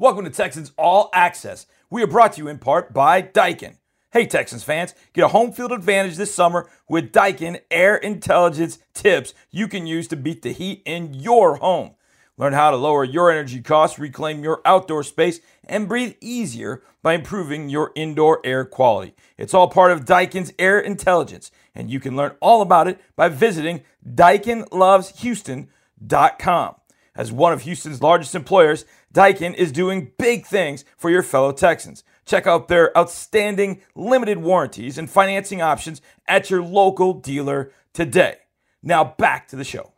Welcome to Texans All Access. We are brought to you in part by Daikin. Hey, Texans fans, get a home field advantage this summer with Daikin Air Intelligence tips you can use to beat the heat in your home. Learn how to lower your energy costs, reclaim your outdoor space, and breathe easier by improving your indoor air quality. It's all part of Daikin's Air Intelligence, and you can learn all about it by visiting DaikinLovesHouston.com. As one of Houston's largest employers, Daikin is doing big things for your fellow Texans. Check out their outstanding limited warranties and financing options at your local dealer today. Now back to the show.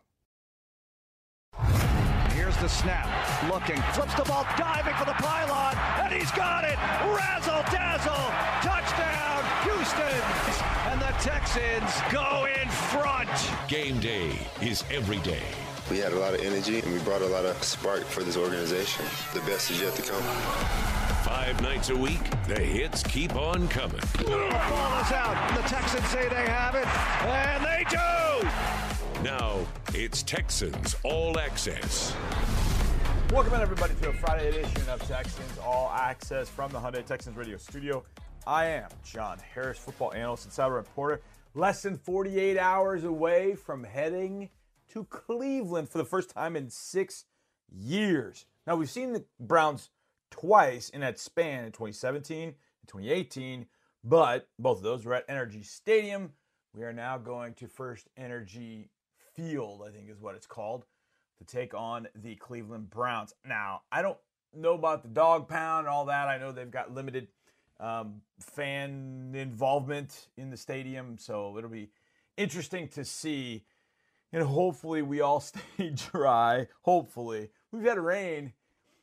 Here's the snap. Looking, flips the ball, diving for the pylon, and he's got it. Razzle dazzle. Touchdown, Houston. And the Texans go in front. Game day is every day. We had a lot of energy and we brought a lot of spark for this organization. The best is yet to come. Five nights a week, the hits keep on coming. The ball is out. The Texans say they have it, and they do. Now, it's Texans All Access. Welcome in, everybody, to a Friday edition of Texans All Access from the Hyundai Texans Radio Studio. I am John Harris, football analyst and cyber reporter. Less than 48 hours away from heading to Cleveland for the first time in six years. Now, we've seen the Browns twice in that span in 2017 and 2018, but both of those were at NRG Stadium. We are now going to First Energy Field, I think is what it's called, to take on the Cleveland Browns. Now, I don't know about the dog pound and all that. I know they've got limited um, fan involvement in the stadium, so it'll be interesting to see and hopefully we all stay dry. Hopefully. We've had rain.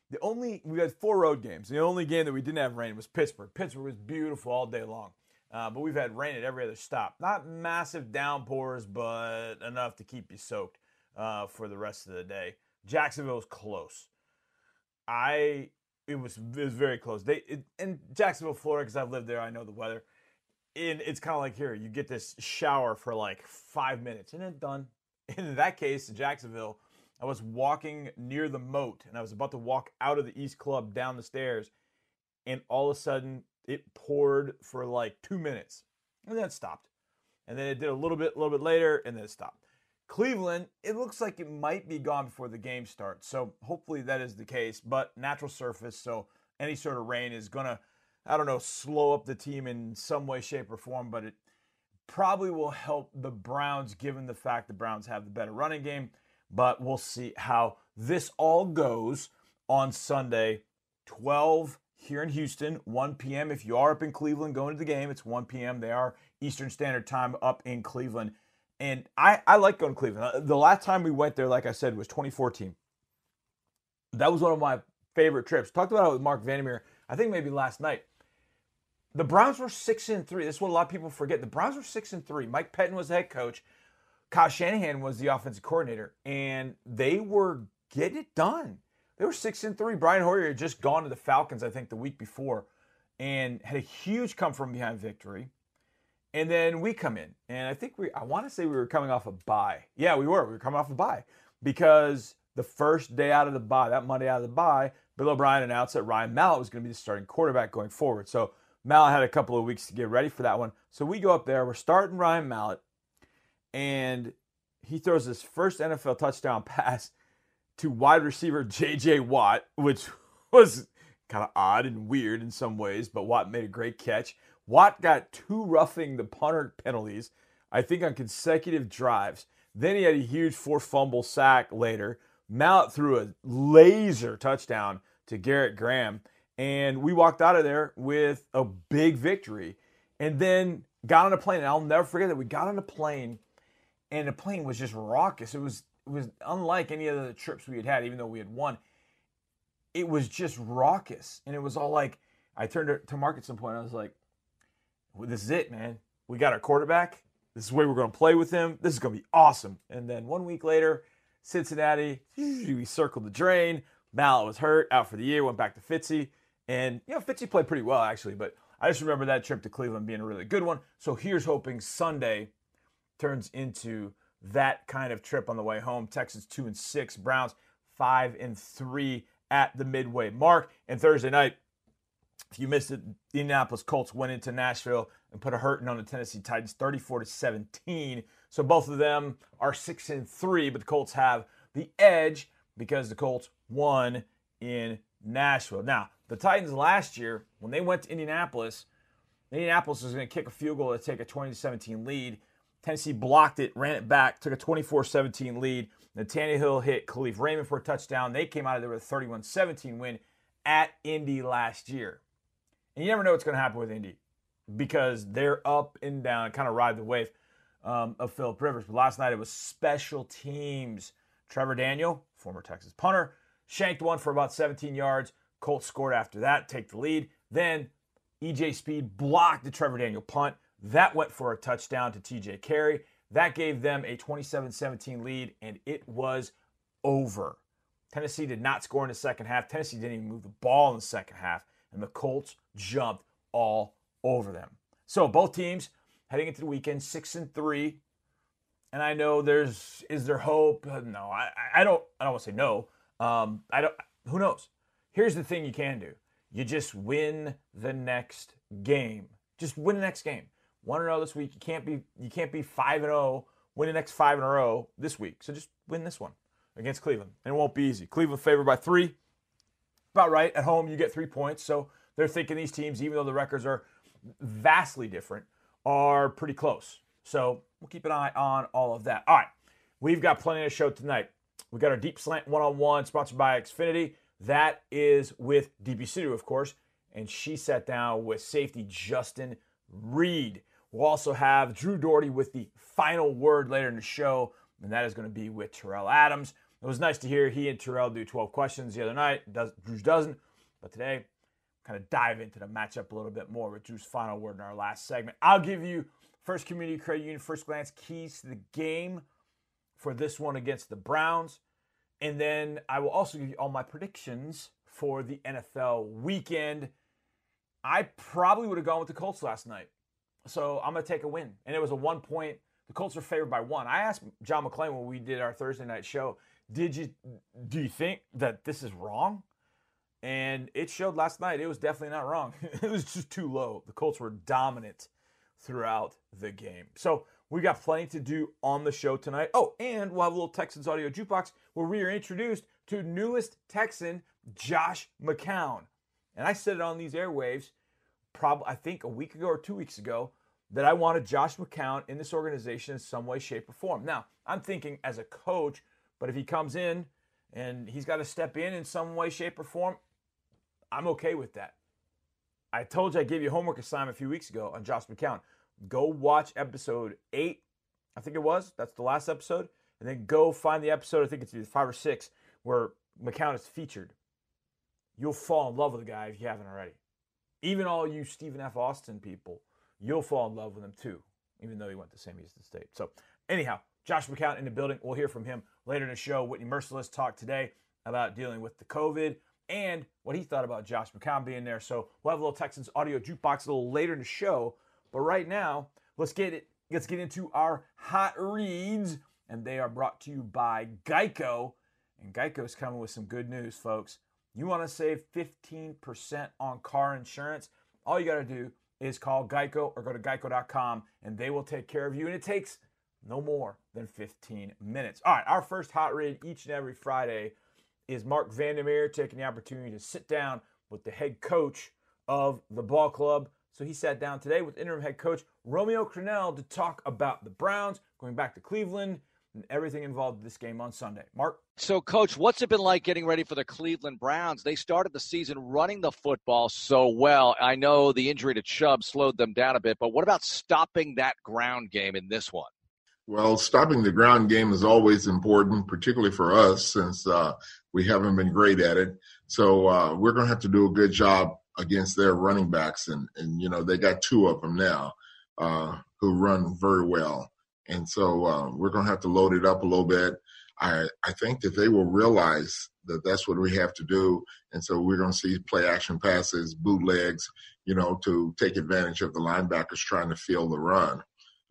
The only we had four road games. The only game that we didn't have rain was Pittsburgh. Pittsburgh was beautiful all day long. Uh, but we've had rain at every other stop. Not massive downpours, but enough to keep you soaked uh, for the rest of the day. Jacksonville was close. I it was it was very close. They it, in Jacksonville, Florida, because I've lived there, I know the weather. And it's kind of like here, you get this shower for like five minutes and then done in that case, Jacksonville, I was walking near the moat and I was about to walk out of the East Club down the stairs, and all of a sudden it poured for like two minutes, and then it stopped, and then it did a little bit, a little bit later, and then it stopped. Cleveland, it looks like it might be gone before the game starts, so hopefully that is the case. But natural surface, so any sort of rain is gonna, I don't know, slow up the team in some way, shape, or form, but it probably will help the Browns given the fact the Browns have the better running game. But we'll see how this all goes on Sunday, 12 here in Houston, 1 p.m. If you are up in Cleveland going to the game, it's 1 p.m. They are Eastern Standard Time up in Cleveland. And I, I like going to Cleveland. Uh, the last time we went there, like I said, was 2014. That was one of my favorite trips. Talked about it with Mark Vandermeer, I think maybe last night. The Browns were six and three. This is what a lot of people forget. The Browns were six and three. Mike Pettine was the head coach. Kyle Shanahan was the offensive coordinator, and they were getting it done. They were six and three. Brian Hoyer had just gone to the Falcons, I think, the week before, and had a huge come from behind victory. And then we come in, and I think we, I want to say we were coming off a bye. Yeah, we were. We were coming off a bye because the first day out of the bye, that Monday out of the bye, Bill O'Brien announced that Ryan Mallett was going to be the starting quarterback going forward. So Mallett had a couple of weeks to get ready for that one. So we go up there. We're starting Ryan Mallett, and he throws his first NFL touchdown pass to wide receiver J.J. Watt, which was kind of odd and weird in some ways, but Watt made a great catch. Watt got two roughing the punter penalties, I think, on consecutive drives. Then he had a huge four fumble sack later. Mallett threw a laser touchdown to Garrett Graham. And we walked out of there with a big victory. And then got on a plane. And I'll never forget that we got on a plane and the plane was just raucous. It was it was unlike any of the trips we had had, even though we had won. It was just raucous. And it was all like I turned to, Mark at some point. I was like, well, this is it, man. We got our quarterback. This is the way we're going to play with him. This is going to be awesome. And then one week later, Cincinnati, we circled the drain. Mallett was hurt, out for the year, went back to Fitzy. And, you know, Fitzy played pretty well, actually, but I just remember that trip to Cleveland being a really good one. So here's hoping Sunday turns into that kind of trip on the way home. Texas 2 and 6, Browns 5 and 3 at the midway mark. And Thursday night, if you missed it, the Indianapolis Colts went into Nashville and put a hurting on the Tennessee Titans 34 to 17. So both of them are 6 and 3, but the Colts have the edge because the Colts won in Nashville. Now, the Titans last year, when they went to Indianapolis, Indianapolis was going to kick a field goal to take a 20 17 lead. Tennessee blocked it, ran it back, took a 24 17 lead. Then Tannehill hit Kalif Raymond for a touchdown. They came out of there with a 31 17 win at Indy last year. And you never know what's going to happen with Indy because they're up and down, kind of ride the wave um, of Philip Rivers. But last night it was special teams. Trevor Daniel, former Texas punter, shanked one for about 17 yards. Colts scored after that, take the lead. Then EJ Speed blocked the Trevor Daniel punt. That went for a touchdown to TJ Carrie. That gave them a 27 17 lead, and it was over. Tennessee did not score in the second half. Tennessee didn't even move the ball in the second half, and the Colts jumped all over them. So both teams heading into the weekend, six and three. And I know there's is there hope? No, I, I don't I don't want to say no. Um, I don't. Who knows? Here's the thing you can do. You just win the next game. Just win the next game. One and zero this week. You can't be you can't be five and zero. Win the next five in a row this week. So just win this one against Cleveland, and it won't be easy. Cleveland favored by three. About right at home, you get three points. So they're thinking these teams, even though the records are vastly different, are pretty close. So we'll keep an eye on all of that. All right, we've got plenty of show tonight. We got our deep slant one on one sponsored by Xfinity. That is with Deepi Sidhu, of course. And she sat down with safety Justin Reid. We'll also have Drew Dougherty with the final word later in the show, and that is going to be with Tyrell Adams. It was nice to hear he and Tyrell do 12 questions the other night. Does, Drew doesn't, but today, kind of dive into the matchup a little bit more with Drew's final word in our last segment. I'll give you First Community Credit Union first glance keys to the game for this one against the Browns. And then I will also give you all my predictions for the NFL weekend. I probably would have gone with the Colts last night. So I'm going to take a win. And it was a one point. The Colts were favored by one. I asked John McClain when we did our Thursday night show, did you do you think that this is wrong? And it showed last night it was definitely not wrong. it was just too low. The Colts were dominant throughout the game. So we got plenty to do on the show tonight. Oh, and we'll have a little Texans audio jukebox where we are introduced to newest Texan Josh McCown. And I said it on these airwaves, probably I think a week ago or two weeks ago, that I wanted Josh McCown in this organization in some way, shape, or form. Now, I'm thinking as a coach, but if he comes in and he's got to step in in some way, shape, or form, I'm okay with that. I told you I gave you a homework assignment a few weeks ago on Josh McCown. Go watch episode eight, I think it was. That's the last episode. And then go find the episode, I think it's either five or six, where McCown is featured. You'll fall in love with the guy if you haven't already. Even all you Stephen F. Austin people, you'll fall in love with him too, even though he went to Sam Houston State. So, anyhow, Josh McCown in the building. We'll hear from him later in the show. Whitney Mercilus talked today about dealing with the COVID and what he thought about Josh McCown being there. So we'll have a little Texans audio jukebox a little later in the show. But right now, let's get it. Let's get into our hot reads, and they are brought to you by Geico. And Geico's coming with some good news, folks. You want to save 15% on car insurance? All you got to do is call Geico or go to geico.com, and they will take care of you. And it takes no more than 15 minutes. All right, our first hot read each and every Friday is Mark Vandermeer taking the opportunity to sit down with the head coach of the ball club. So he sat down today with interim head coach Romeo Crennel to talk about the Browns, going back to Cleveland, and everything involved in this game on Sunday. Mark? So, coach, what's it been like getting ready for the Cleveland Browns? They started the season running the football so well. I know the injury to Chubb slowed them down a bit, but what about stopping that ground game in this one? Well, stopping the ground game is always important, particularly for us since uh, we haven't been great at it. So uh, we're going to have to do a good job against their running backs, and and you know they got two of them now uh, who run very well, and so uh, we're going to have to load it up a little bit. I I think that they will realize that that's what we have to do, and so we're going to see play action passes, bootlegs, you know, to take advantage of the linebackers trying to fill the run.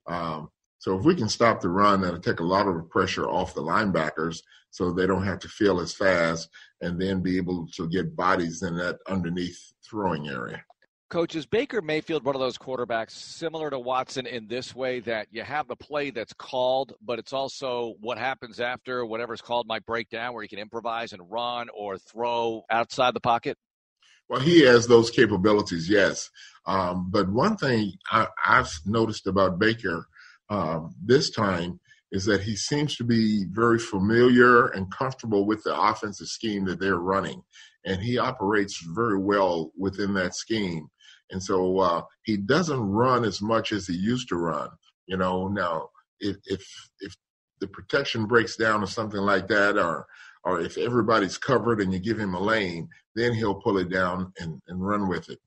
Um, So if we can stop the run, that'll take a lot of pressure off the linebackers so they don't have to feel as fast and then be able to get bodies in that underneath throwing area. Coach, is Baker Mayfield one of those quarterbacks similar to Watson in this way that you have the play that's called, but it's also what happens after whatever's called might break down where he can improvise and run or throw outside the pocket? Well, he has those capabilities, yes. Um, but one thing I, have noticed about Baker um, this time is that he seems to be very familiar and comfortable with the offensive scheme that they're running. And he operates very well within that scheme. And so uh, he doesn't run as much as he used to run. You know, now if if if the protection breaks down or something like that, or or if everybody's covered and you give him a lane, then he'll pull it down and, and run with it.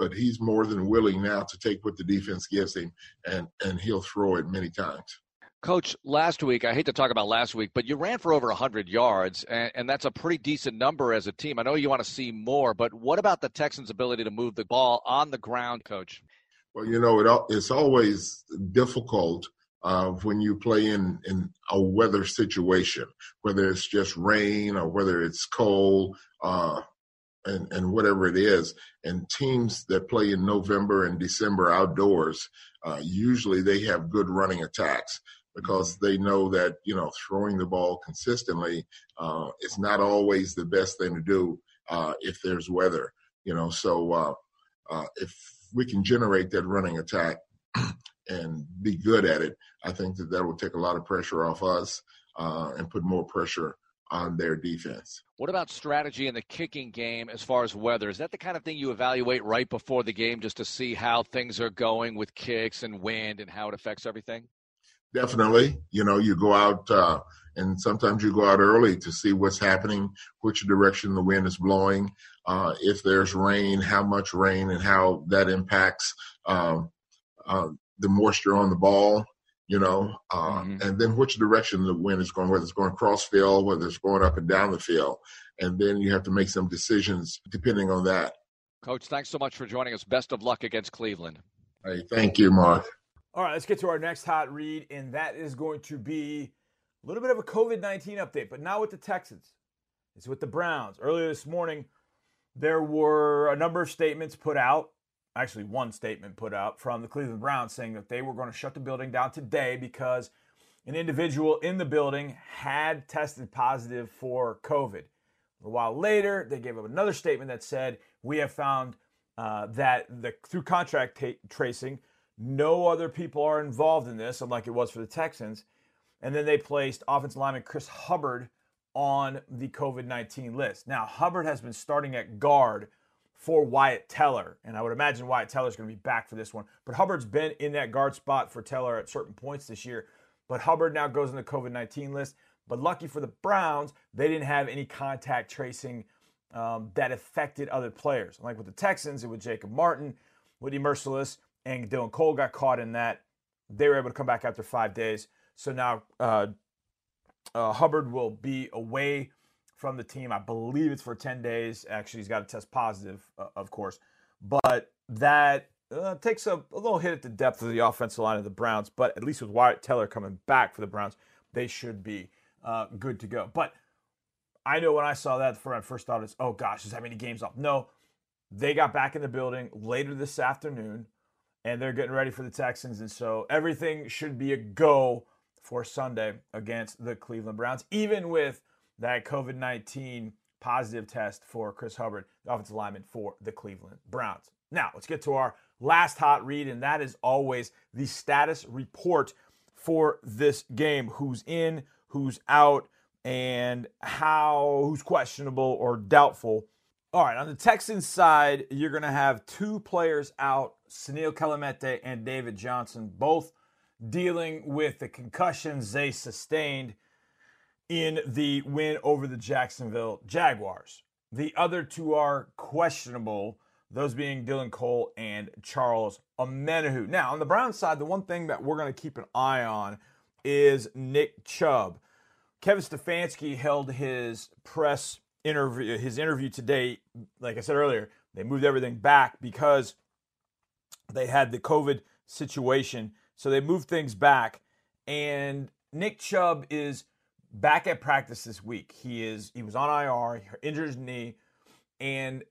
But he's more than willing now to take what the defense gives him and and he'll throw it many times. Coach, last week, I hate to talk about last week, but you ran for over 100 yards, and, and, that's a pretty decent number as a team. I know you want to see more, but what about the Texans' ability to move the ball on the ground, Coach? Well, you know, it, it's always difficult uh, when you play in, in a weather situation, whether it's just rain or whether it's cold uh, and, and whatever it is. And teams that play in November and December outdoors, uh, usually they have good running attacks because they know that you know throwing the ball consistently uh, is not always the best thing to do uh, if there's weather. You know, so uh, uh if we can generate that running attack and be good at it, I think that that will take a lot of pressure off us uh, and put more pressure on their defense. What about strategy in the kicking game as far as weather? Is that the kind of thing you evaluate right before the game just to see how things are going with kicks and wind and how it affects everything? Definitely. You know, you go out, uh, and sometimes you go out early to see what's happening, which direction the wind is blowing, uh, if there's rain, how much rain, and how that impacts um, uh, the moisture on the ball. You know, uh, mm-hmm. and then which direction the wind is going, whether it's going cross field, whether it's going up and down the field, and then you have to make some decisions depending on that. Coach, thanks so much for joining us. Best of luck against Cleveland. Hey, thank you, Mark. All right, let's get to our next hot read, and that is going to be a little bit of a COVID 19 update, but not with the Texans. It's with the Browns. Earlier this morning, there were a number of statements put out, actually, one statement put out from the Cleveland Browns saying that they were going to shut the building down today because an individual in the building had tested positive for COVID. A while later, they gave up another statement that said, We have found uh, that the, through contract t- tracing, no other people are involved in this, unlike it was for the Texans. And then they placed offensive lineman Chris Hubbard on the COVID 19 list. Now, Hubbard has been starting at guard for Wyatt Teller, and I would imagine Wyatt Teller is going to be back for this one. But Hubbard's been in that guard spot for Teller at certain points this year. But Hubbard now goes on the COVID 19 list. But lucky for the Browns, they didn't have any contact tracing um, that affected other players. Like with the Texans, it was Jacob Martin, Whitney Mercilus, and Dylan Cole got caught in that. They were able to come back after five days. So now uh, uh, Hubbard will be away from the team. I believe it's for 10 days. Actually, he's got to test positive, uh, of course. But that uh, takes a, a, little hit at the depth of the offensive line of the Browns. But at least with Wyatt Teller coming back for the Browns, they should be uh, good to go. But I know when I saw that, for my first thought is, oh gosh, is that many games off? No, they got back in the building later this afternoon and they're getting ready for the Texans. And so everything should be a go for Sunday against the Cleveland Browns, even with that COVID 19 positive test for Chris Hubbard, the offensive lineman for the Cleveland Browns. Now, let's get to our last hot read, and that is always the status report for this game. Who's in, who's out, and how, who's questionable or doubtful. All right, on the Texans side, you're going to have two players out, Senio Kelemete and David Johnson, both dealing with the concussions they sustained in the win over the Jacksonville Jaguars. The other two are questionable, those being Dylan Cole and Charles Omenihu. Now, on the Brown side, the one thing that we're going to keep an eye on is Nick Chubb. Kevin Stefanski held his press interview his interview today like i said earlier they moved everything back because they had the covid situation So they moved things back, and Nick Chubb is back at practice this week. He is he was on IR, injured his knee, and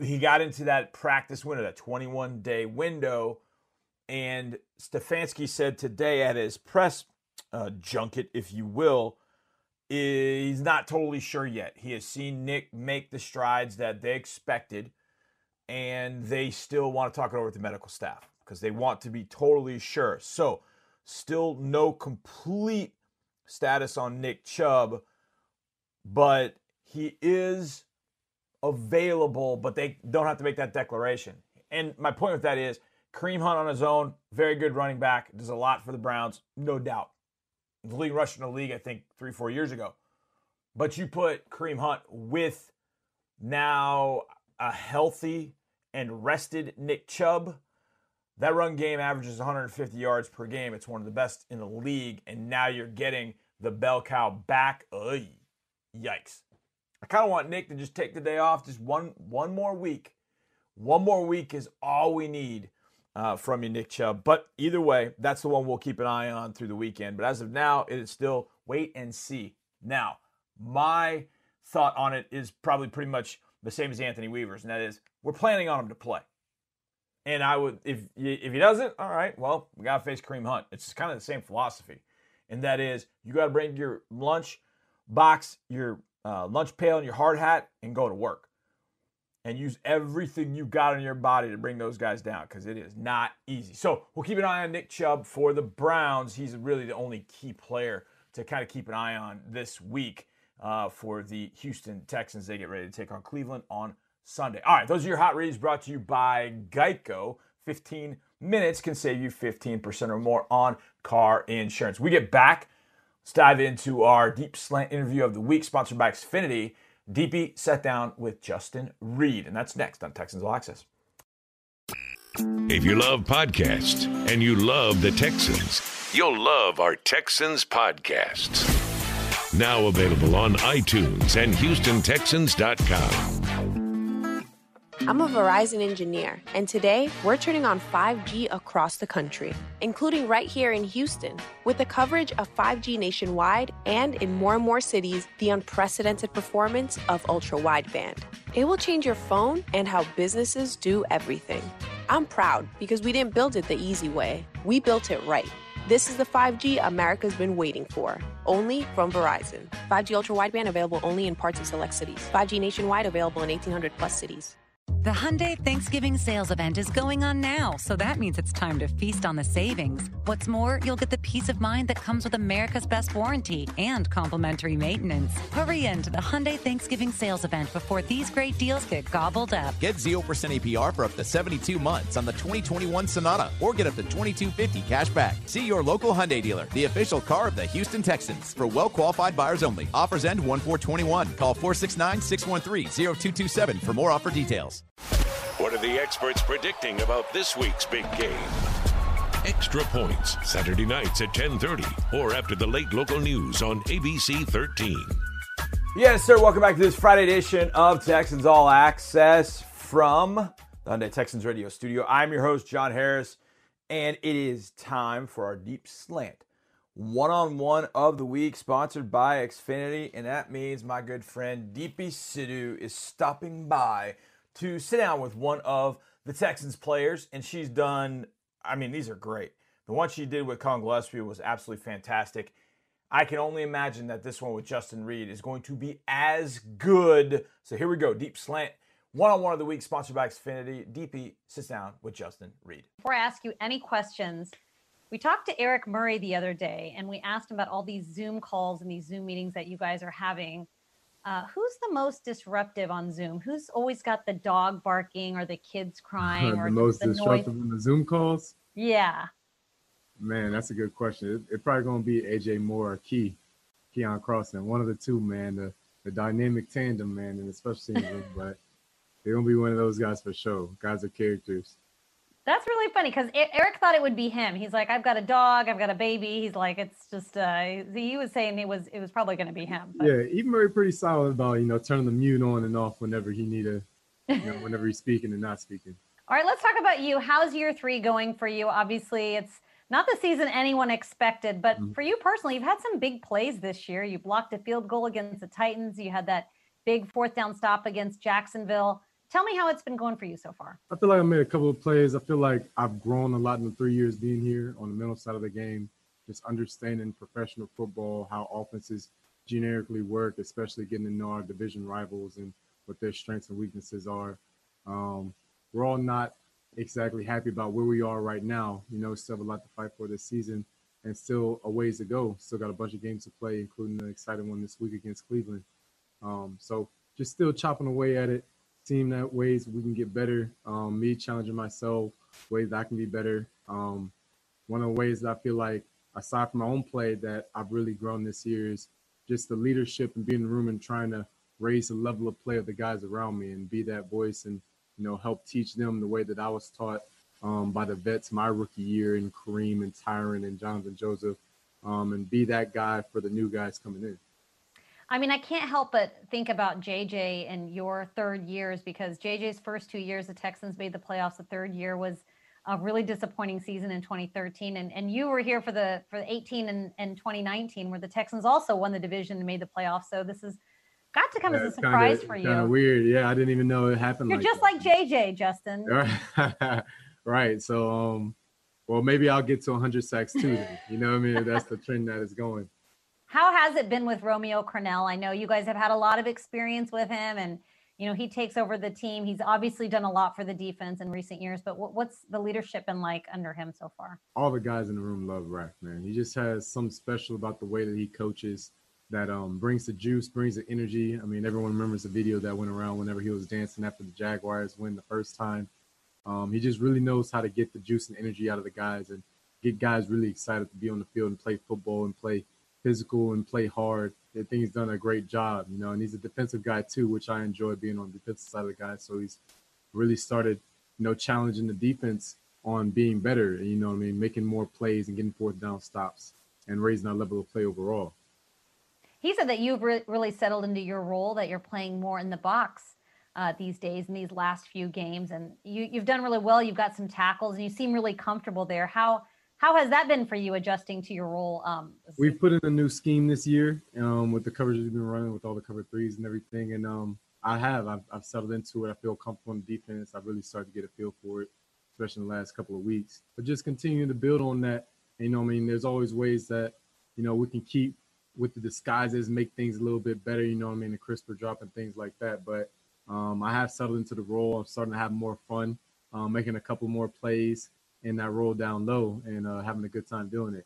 he got into that practice window, that 21 day window. And Stefanski said today at his press uh, junket, if you will, he's not totally sure yet. He has seen Nick make the strides that they expected, and they still want to talk it over with the medical staff because they want to be totally sure. So, still no complete status on Nick Chubb, but he is available, but they don't have to make that declaration. And my point with that is Kareem Hunt on his own, very good running back, does a lot for the Browns, no doubt. The league rushed in the league, I think, three, four years ago. But you put Kareem Hunt with now a healthy and rested Nick Chubb. That run game averages 150 yards per game. It's one of the best in the league. And now you're getting the bell cow back. Yikes. I kind of want Nick to just take the day off, just one one more week. One more week is all we need uh, from you, Nick Chubb. But either way, that's the one we'll keep an eye on through the weekend. But as of now, it is still wait and see. Now, my thought on it is probably pretty much the same as Anthony Weaver's, and that is we're planning on him to play. And I would, if if he doesn't, all right, well, we got to face Kareem Hunt. It's kind of the same philosophy, and that is you got to bring your lunch box, your uh, lunch pail, and your hard hat, and go to work. And use everything you got in your body to bring those guys down because it is not easy. So we'll keep an eye on Nick Chubb for the Browns. He's really the only key player to kind of keep an eye on this week uh, for the Houston Texans. They get ready to take on Cleveland on Sunday. All right, those are your hot reads brought to you by Geico. 15 minutes can save you 15% or more on car insurance. We get back. Let's dive into our deep slant interview of the week, sponsored by Xfinity. DP sat down with Justin Reid, and that's next on Texans All Access. If you love podcasts and you love the Texans, you'll love our Texans podcasts. Now available on iTunes and HoustonTexans.com. I'm a Verizon engineer, and today we're turning on 5G across the country, including right here in Houston. With the coverage of 5G nationwide and in more and more cities, the unprecedented performance of ultra wideband. It will change your phone and how businesses do everything. I'm proud because we didn't build it the easy way, we built it right. This is the 5G America's been waiting for, only from Verizon. 5G ultra wideband available only in parts of select cities. 5G nationwide available in 1800 plus cities. The Hyundai Thanksgiving sales event is going on now, so that means it's time to feast on the savings. What's more, you'll get the peace of mind that comes with America's best warranty and complimentary maintenance. Hurry in to the Hyundai Thanksgiving sales event before these great deals get gobbled up. Get 0% APR for up to 72 months on the 2021 Sonata or get up to 2250 cash back. See your local Hyundai dealer, the official car of the Houston Texans. For well qualified buyers only. Offers end 1421. Call 469 613 0227 for more offer details. What are the experts predicting about this week's big game? Extra Points, Saturday nights at 10:30 or after the late local news on ABC 13. Yes, sir. Welcome back to this Friday edition of Texans All Access from the Hyundai Texans Radio Studio. I'm your host, John Harris, and it is time for our deep slant one on one of the week, sponsored by Xfinity. And that means my good friend Deepi Sidhu is stopping by to sit down with one of the Texans players, and she's done. I mean, these are great. The one she did with Collin Gillespie was absolutely fantastic. I can only imagine that this one with Justin Reid is going to be as good. So here we go, deep slant. One on one of the week, sponsored by Xfinity. DP sits down with Justin Reid. Before I ask you any questions, we talked to Eric Murray the other day and we asked him about all these Zoom calls and these Zoom meetings that you guys are having. Uh, who's the most disruptive on Zoom? Who's always got the dog barking or the kids crying? Or the or most the disruptive noise? in the Zoom calls? Yeah. Man, that's a good question. It, it probably gonna be AJ Moore or Key, Keion Crossen, one of the two, man. The the dynamic tandem, man, and especially in Zoom, but they're gonna be one of those guys for sure. Guys are characters. That's really funny because Eric thought it would be him. He's like, I've got a dog, I've got a baby. He's like, it's just. Uh, he was saying it was it was probably going to be him. But. Yeah, even Murray pretty solid about you know turning the mute on and off whenever he needed, you know, whenever he's speaking and not speaking. All right, let's talk about you. How's year three going for you? Obviously, it's not the season anyone expected, but Mhm. for you personally, you've had some big plays this year. You blocked a field goal against the Titans. You had that big fourth down stop against Jacksonville. Tell me how it's been going for you so far. I feel like I made a couple of plays. I feel like I've grown a lot in the three years being here on the mental side of the game, just understanding professional football, how offenses generically work, especially getting to know our division rivals and what their strengths and weaknesses are. Um, we're all not exactly happy about where we are right now. You know, still have a lot to fight for this season and still a ways to go. Still got a bunch of games to play, including the exciting one this week against Cleveland. Um, so just still chopping away at it, seeing that ways we can get better. Um, me challenging myself, ways I can be better. Um, one of the ways that I feel like, aside from my own play, that I've really grown this year is just the leadership and being in the room and trying to raise the level of play of the guys around me and be that voice and you know help teach them the way that I was taught um, by the vets my rookie year and Kareem and Tyrann and Jonathan Joseph um, and be that guy for the new guys coming in. I mean, I can't help but think about JJ and your third years because JJ's first two years, the Texans made the playoffs. The third year was a really disappointing season in 2013, and and you were here for the for the 18 and, and 2019, where the Texans also won the division and made the playoffs. So this has got to come as a surprise for you. Kind of weird. Yeah, I didn't even know it happened. You're like just that. like JJ, Justin. Right. right. So, um, well, maybe I'll get to 100 sacks too. Then. You know what I mean? That's the trend that is going. How has it been with Romeo Crennel? I know you guys have had a lot of experience with him, and you know he takes over the team. He's obviously done a lot for the defense in recent years. But what's the leadership been like under him so far? All the guys in the room love Rack, man. He just has something special about the way that he coaches that um, brings the juice, brings the energy. I mean, everyone remembers the video that went around whenever he was dancing after the Jaguars win the first time. Um, he just really knows how to get the juice and energy out of the guys and get guys really excited to be on the field and play football and play physical and play hard. I think he's done a great job, you know, and he's a defensive guy too, which I enjoy being on the defensive side of the guy. So he's really started, you know, challenging the defense on being better, you know what I mean, making more plays and getting fourth down stops and raising our level of play overall. He said that you've re- really settled into your role, that you're playing more in the box uh, these days in these last few games, and you, you've done really well. You've got some tackles, and you seem really comfortable there. How how has that been for you adjusting to your role? Um, We've put in a new scheme this year um, with the coverage we've been running with all the cover threes and everything, and um, I have I've, I've settled into it. I feel comfortable in the defense. I've really started to get a feel for it, especially in the last couple of weeks. But just continuing to build on that. You know, I mean, there's always ways that you know we can keep with the disguises, make things a little bit better. You know, what I mean, the crisper drop and things like that. But um, I have settled into the role. I'm starting to have more fun, um, making a couple more plays in that role down low and uh, having a good time doing it.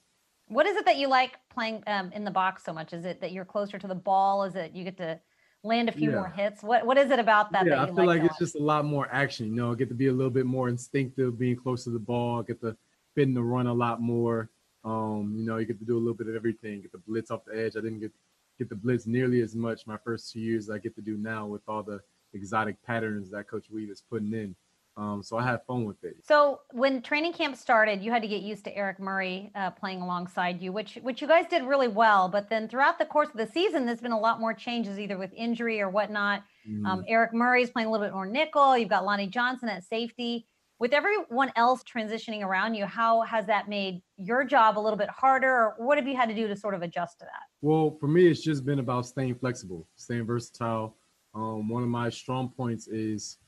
What is it that you like playing um, in the box so much? Is it that you're closer to the ball? Is it you get to land a few Yeah. more hits? What What is it about that yeah, that I feel like? like it's just a lot more action. You know, I get to be a little bit more instinctive, being close to the ball. I get to fit in the run a lot more. Um, you know, you get to do a little bit of everything. Get the blitz off the edge. I didn't get get the blitz nearly as much my first two years as I get to do now with all the exotic patterns that Coach Weave is putting in. Um, so I had fun with it. So when training camp started, you had to get used to Eric Murray uh, playing alongside you, which which you guys did really well. But then throughout the course of the season, there's been a lot more changes, either with injury or whatnot. Um, Eric Murray's playing a little bit more nickel. You've got Lonnie Johnson at safety. With everyone else transitioning around you, how has that made your job a little bit harder, or what have you had to do to sort of adjust to that? Well, for me, it's just been about staying flexible, staying versatile. Um, one of my strong points is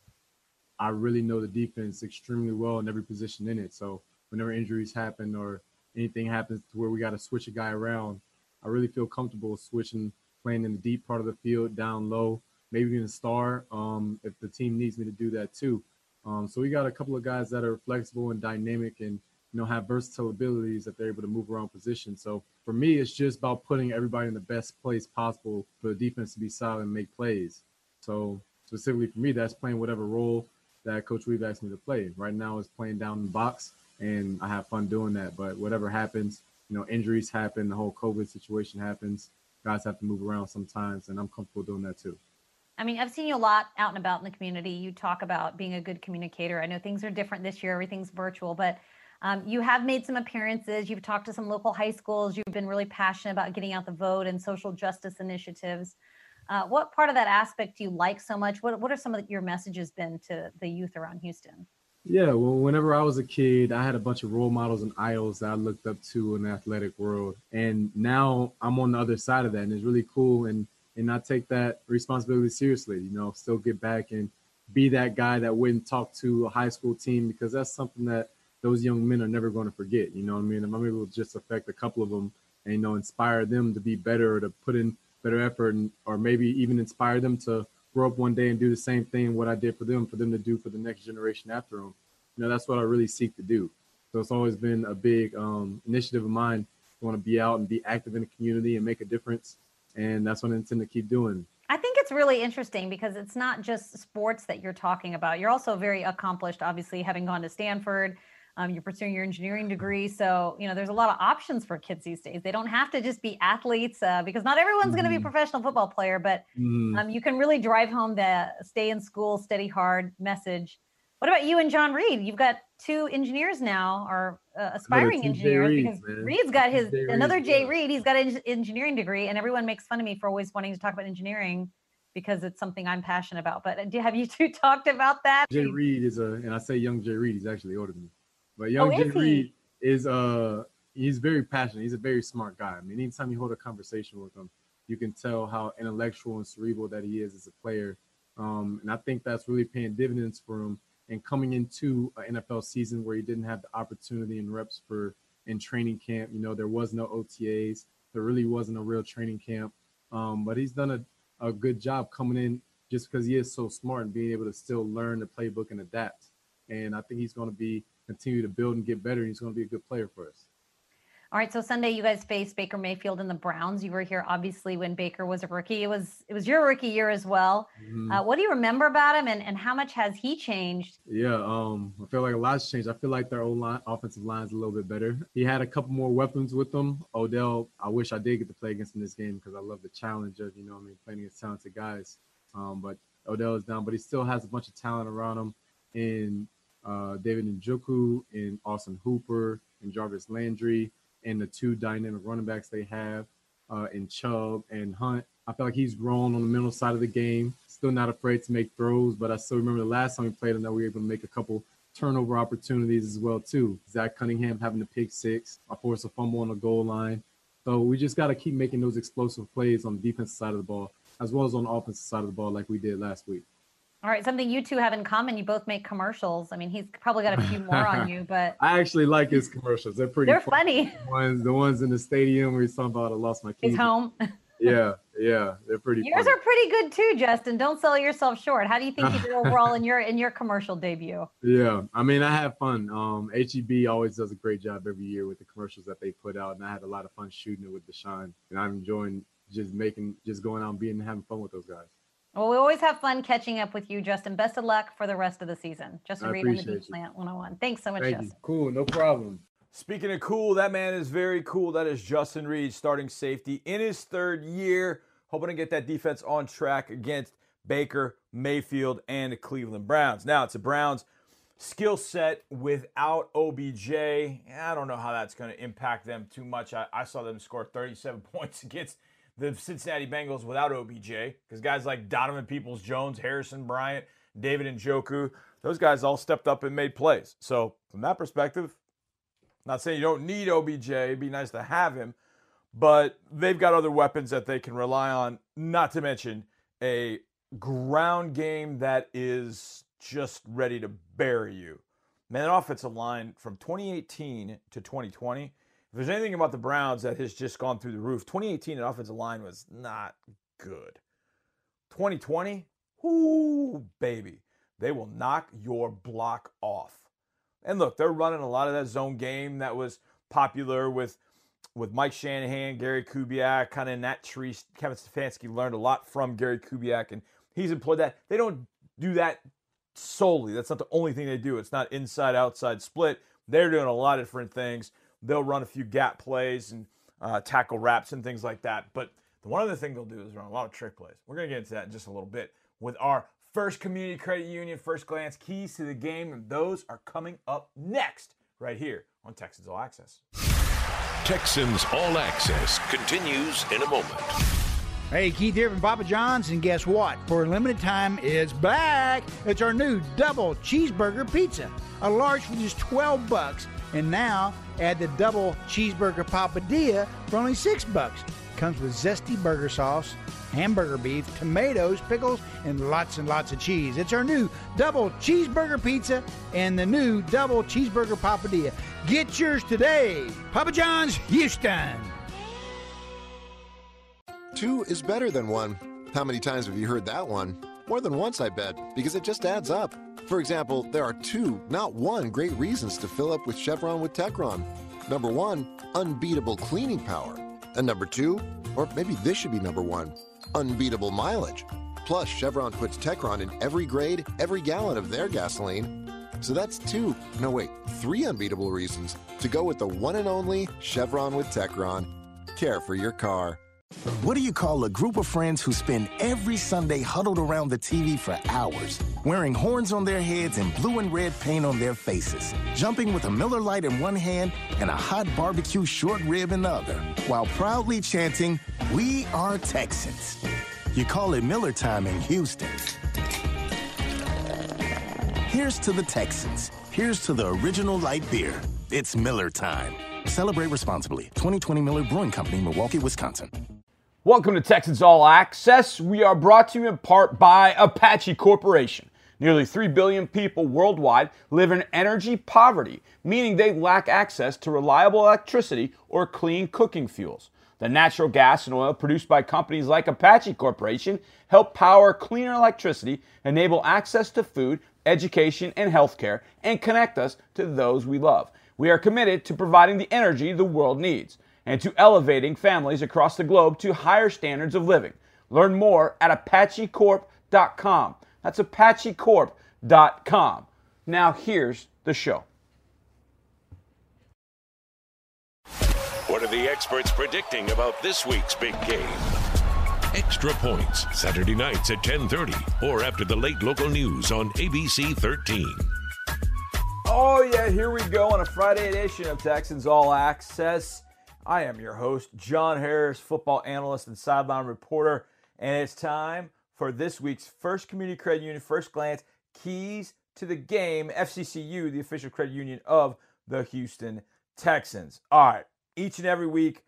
I really know the defense extremely well in every position in it. So whenever injuries happen or anything happens to where we got to switch a guy around, I really feel comfortable switching, playing in the deep part of the field, down low, maybe even a star um, if the team needs me to do that too. Um, so we got a couple of guys that are flexible and dynamic and you know have versatile abilities that they're able to move around positions. So for me, it's just about putting everybody in the best place possible for the defense to be solid and make plays. So specifically for me, that's playing whatever role that Coach Weave asked me to play. Right now, it's playing down in the box, and I have fun doing that. But whatever happens, you know, injuries happen, the whole COVID situation happens. Guys have to move around sometimes, and I'm comfortable doing that too. I mean, I've seen you a lot out and about in the community. You talk about being a good communicator. I know things are different this year, everything's virtual, but um, you have made some appearances. You've talked to some local high schools. You've been really passionate about getting out the vote and social justice initiatives. Uh, what part of that aspect do you like so much? What What are some of your messages been to the youth around Houston? Yeah, well, whenever I was a kid, I had a bunch of role models and idols that I looked up to in the athletic world, and now I'm on the other side of that, and it's really cool. And and I take that responsibility seriously. You know, still get back and be that guy that wouldn't talk to a high school team because that's something that those young men are never going to forget. You know what I mean? If I'm able to just affect a couple of them and you know inspire them to be better or to put in better effort, and, or maybe even inspire them to grow up one day and do the same thing what I did for them for them to do for the next generation after them. You know, that's what I really seek to do. So it's always been a big um, initiative of mine. I want to be out and be active in the community and make a difference, and that's what I intend to keep doing. I think it's really interesting because it's not just sports that you're talking about. You're also very accomplished, obviously, having gone to Stanford. Um, you're pursuing your engineering degree. So, you know, there's a lot of options for kids these days. They don't have to just be athletes uh, because not everyone's mm-hmm. going to be a professional football player, but mm-hmm. um, you can really drive home the stay in school, study hard message. What about you and John Reid You've got two engineers now, or uh, aspiring engineers, Reeds, because man. Reid's got his another Reed, Jay Reid. He's got an engineering degree, and everyone makes fun of me for always wanting to talk about engineering because it's something I'm passionate about. But uh, do, have you two talked about that? Jay Reid is a, and I say young Jay Reid, he's actually older than me. But young oh, Jay Reid is uh he's very passionate. He's a very smart guy. I mean, anytime you hold a conversation with him, you can tell how intellectual and cerebral that he is as a player. Um, and I think that's really paying dividends for him. And coming into an NFL season where he didn't have the opportunity and reps for in training camp, you know, there was no OTAs. There really wasn't a real training camp. Um, but he's done a, a good job coming in just because he is so smart and being able to still learn the playbook and adapt. And I think he's going to be continue to build and get better. And he's going to be a good player for us. All right, so Sunday you guys face Baker Mayfield and the Browns. You were here obviously when Baker was a rookie. It was it was your rookie year as well. Mm-hmm. Uh, what do you remember about him, and, and how much has he changed? Yeah, um, I feel like a lot's changed. I feel like their old line, offensive line is a little bit better. He had a couple more weapons with them. Odell, I wish I did get to play against him this game because I love the challenge of you know I mean playing against talented guys. Um, but Odell is down, but he still has a bunch of talent around him. And uh, David Njoku and Austin Hooper and Jarvis Landry and the two dynamic running backs they have uh, in Chubb and Hunt. I feel like he's grown on the mental side of the game. Still not afraid to make throws, but I still remember the last time we played him that we were able to make a couple turnover opportunities as well too. Zach Cunningham having the pick six, I forced a fumble on the goal line. So we just got to keep making those explosive plays on the defensive side of the ball as well as on the offensive side of the ball like we did last week. All right, something you two have in common. You both make commercials. I mean, he's probably got a few more on you, but I actually like his commercials. They're pretty. They're funny. funny. The ones, the ones in the stadium where he's talking about I lost my keys. His home. yeah, yeah, they're pretty. Yours funny. are pretty good too, Justin. Don't sell yourself short. How do you think you did overall in your in your commercial debut? Yeah, I mean, I have fun. Um, HEB always does a great job every year with the commercials that they put out, and I had a lot of fun shooting it with Deshaun, and I'm enjoying just making, just going out and being having fun with those guys. Well, we always have fun catching up with you, Justin. Best of luck for the rest of the season. Justin Reid on the deep slant 101. Thanks so much, Thank Justin. You. Cool, no problem. Speaking of cool, that man is very cool. That is Justin Reid, starting safety in his third year, hoping to get that defense on track against Baker, Mayfield, and the Cleveland Browns. Now, it's a Browns skill set without OBJ. I don't know how that's going to impact them too much. I, I saw them score 37 points against – the Cincinnati Bengals without OBJ because guys like Donovan Peoples Jones, Harrison Bryant, David and Njoku, those guys all stepped up and made plays. So, from that perspective, not saying you don't need OBJ, it'd be nice to have him, but they've got other weapons that they can rely on, not to mention a ground game that is just ready to bury you. Man, that offensive line from 2018 to 2020 if there's anything about the Browns that has just gone through the roof, 2018 an offensive line was not good. 2020, whoo, baby, they will knock your block off. And look, they're running a lot of that zone game that was popular with with Mike Shanahan, Gary Kubiak, kind of in that tree. Kevin Stefanski learned a lot from Gary Kubiak, and he's employed that. They don't do that solely. That's not the only thing they do. It's not inside outside split. They're doing a lot of different things they'll run a few gap plays and uh, tackle wraps and things like that. But the one other thing they'll do is run a lot of trick plays. We're going to get into that in just a little bit with our first community credit union, first glance keys to the game. And those are coming up next, right here on Texans All Access. Texans All Access continues in a moment. Hey, Keith here from Papa John's, and guess what? For a limited time, it's back. It's our new double cheeseburger pizza. A large for just 12 bucks, and now add the double cheeseburger Papadia for only 6 bucks. Comes with zesty burger sauce, hamburger beef, tomatoes, pickles, and lots and lots of cheese. It's our new double cheeseburger pizza and the new double cheeseburger Papadia. Get yours today. Papa John's, Houston. Two is better than one. How many times have you heard that one? More than once, I bet, because it just adds up. For example, there are two, not one, great reasons to fill up with Chevron with Techron. Number one, unbeatable cleaning power. And number two, or maybe this should be number one, unbeatable mileage. Plus, Chevron puts Techron in every grade, every gallon of their gasoline. So that's two, no wait, three unbeatable reasons to go with the one and only Chevron with Techron. Care for your car. What do you call a group of friends who spend every Sunday huddled around the TV for hours, wearing horns on their heads and blue and red paint on their faces, jumping with a Miller Lite in one hand and a hot barbecue short rib in the other, while proudly chanting, We are Texans? You call it Miller time in Houston. Here's to the Texans. Here's to the original light beer. It's Miller time. Celebrate responsibly. 2020 Miller Brewing Company, Milwaukee, Wisconsin. Welcome to Texans All Access. We are brought to you in part by Apache Corporation. Nearly 3 billion people worldwide live in energy poverty, meaning they lack access to reliable electricity or clean cooking fuels. The natural gas and oil produced by companies like Apache Corporation help power cleaner electricity, enable access to food, education, and healthcare, and connect us to those we love. We are committed to providing the energy the world needs and to elevating families across the globe to higher standards of living. Learn more at apachecorp.com. That's apachecorp.com. Now, here's the show. What are the experts predicting about this week's big game? Extra Points, Saturday nights at 10:30 or after the late local news on ABC 13. Oh yeah, here we go on a Friday edition of Texans All Access. I am your host, John Harris, football analyst and sideline reporter, and it's time for this week's first community credit union first glance keys to the game. FCCU, the official credit union of the Houston Texans. All right, each and every week,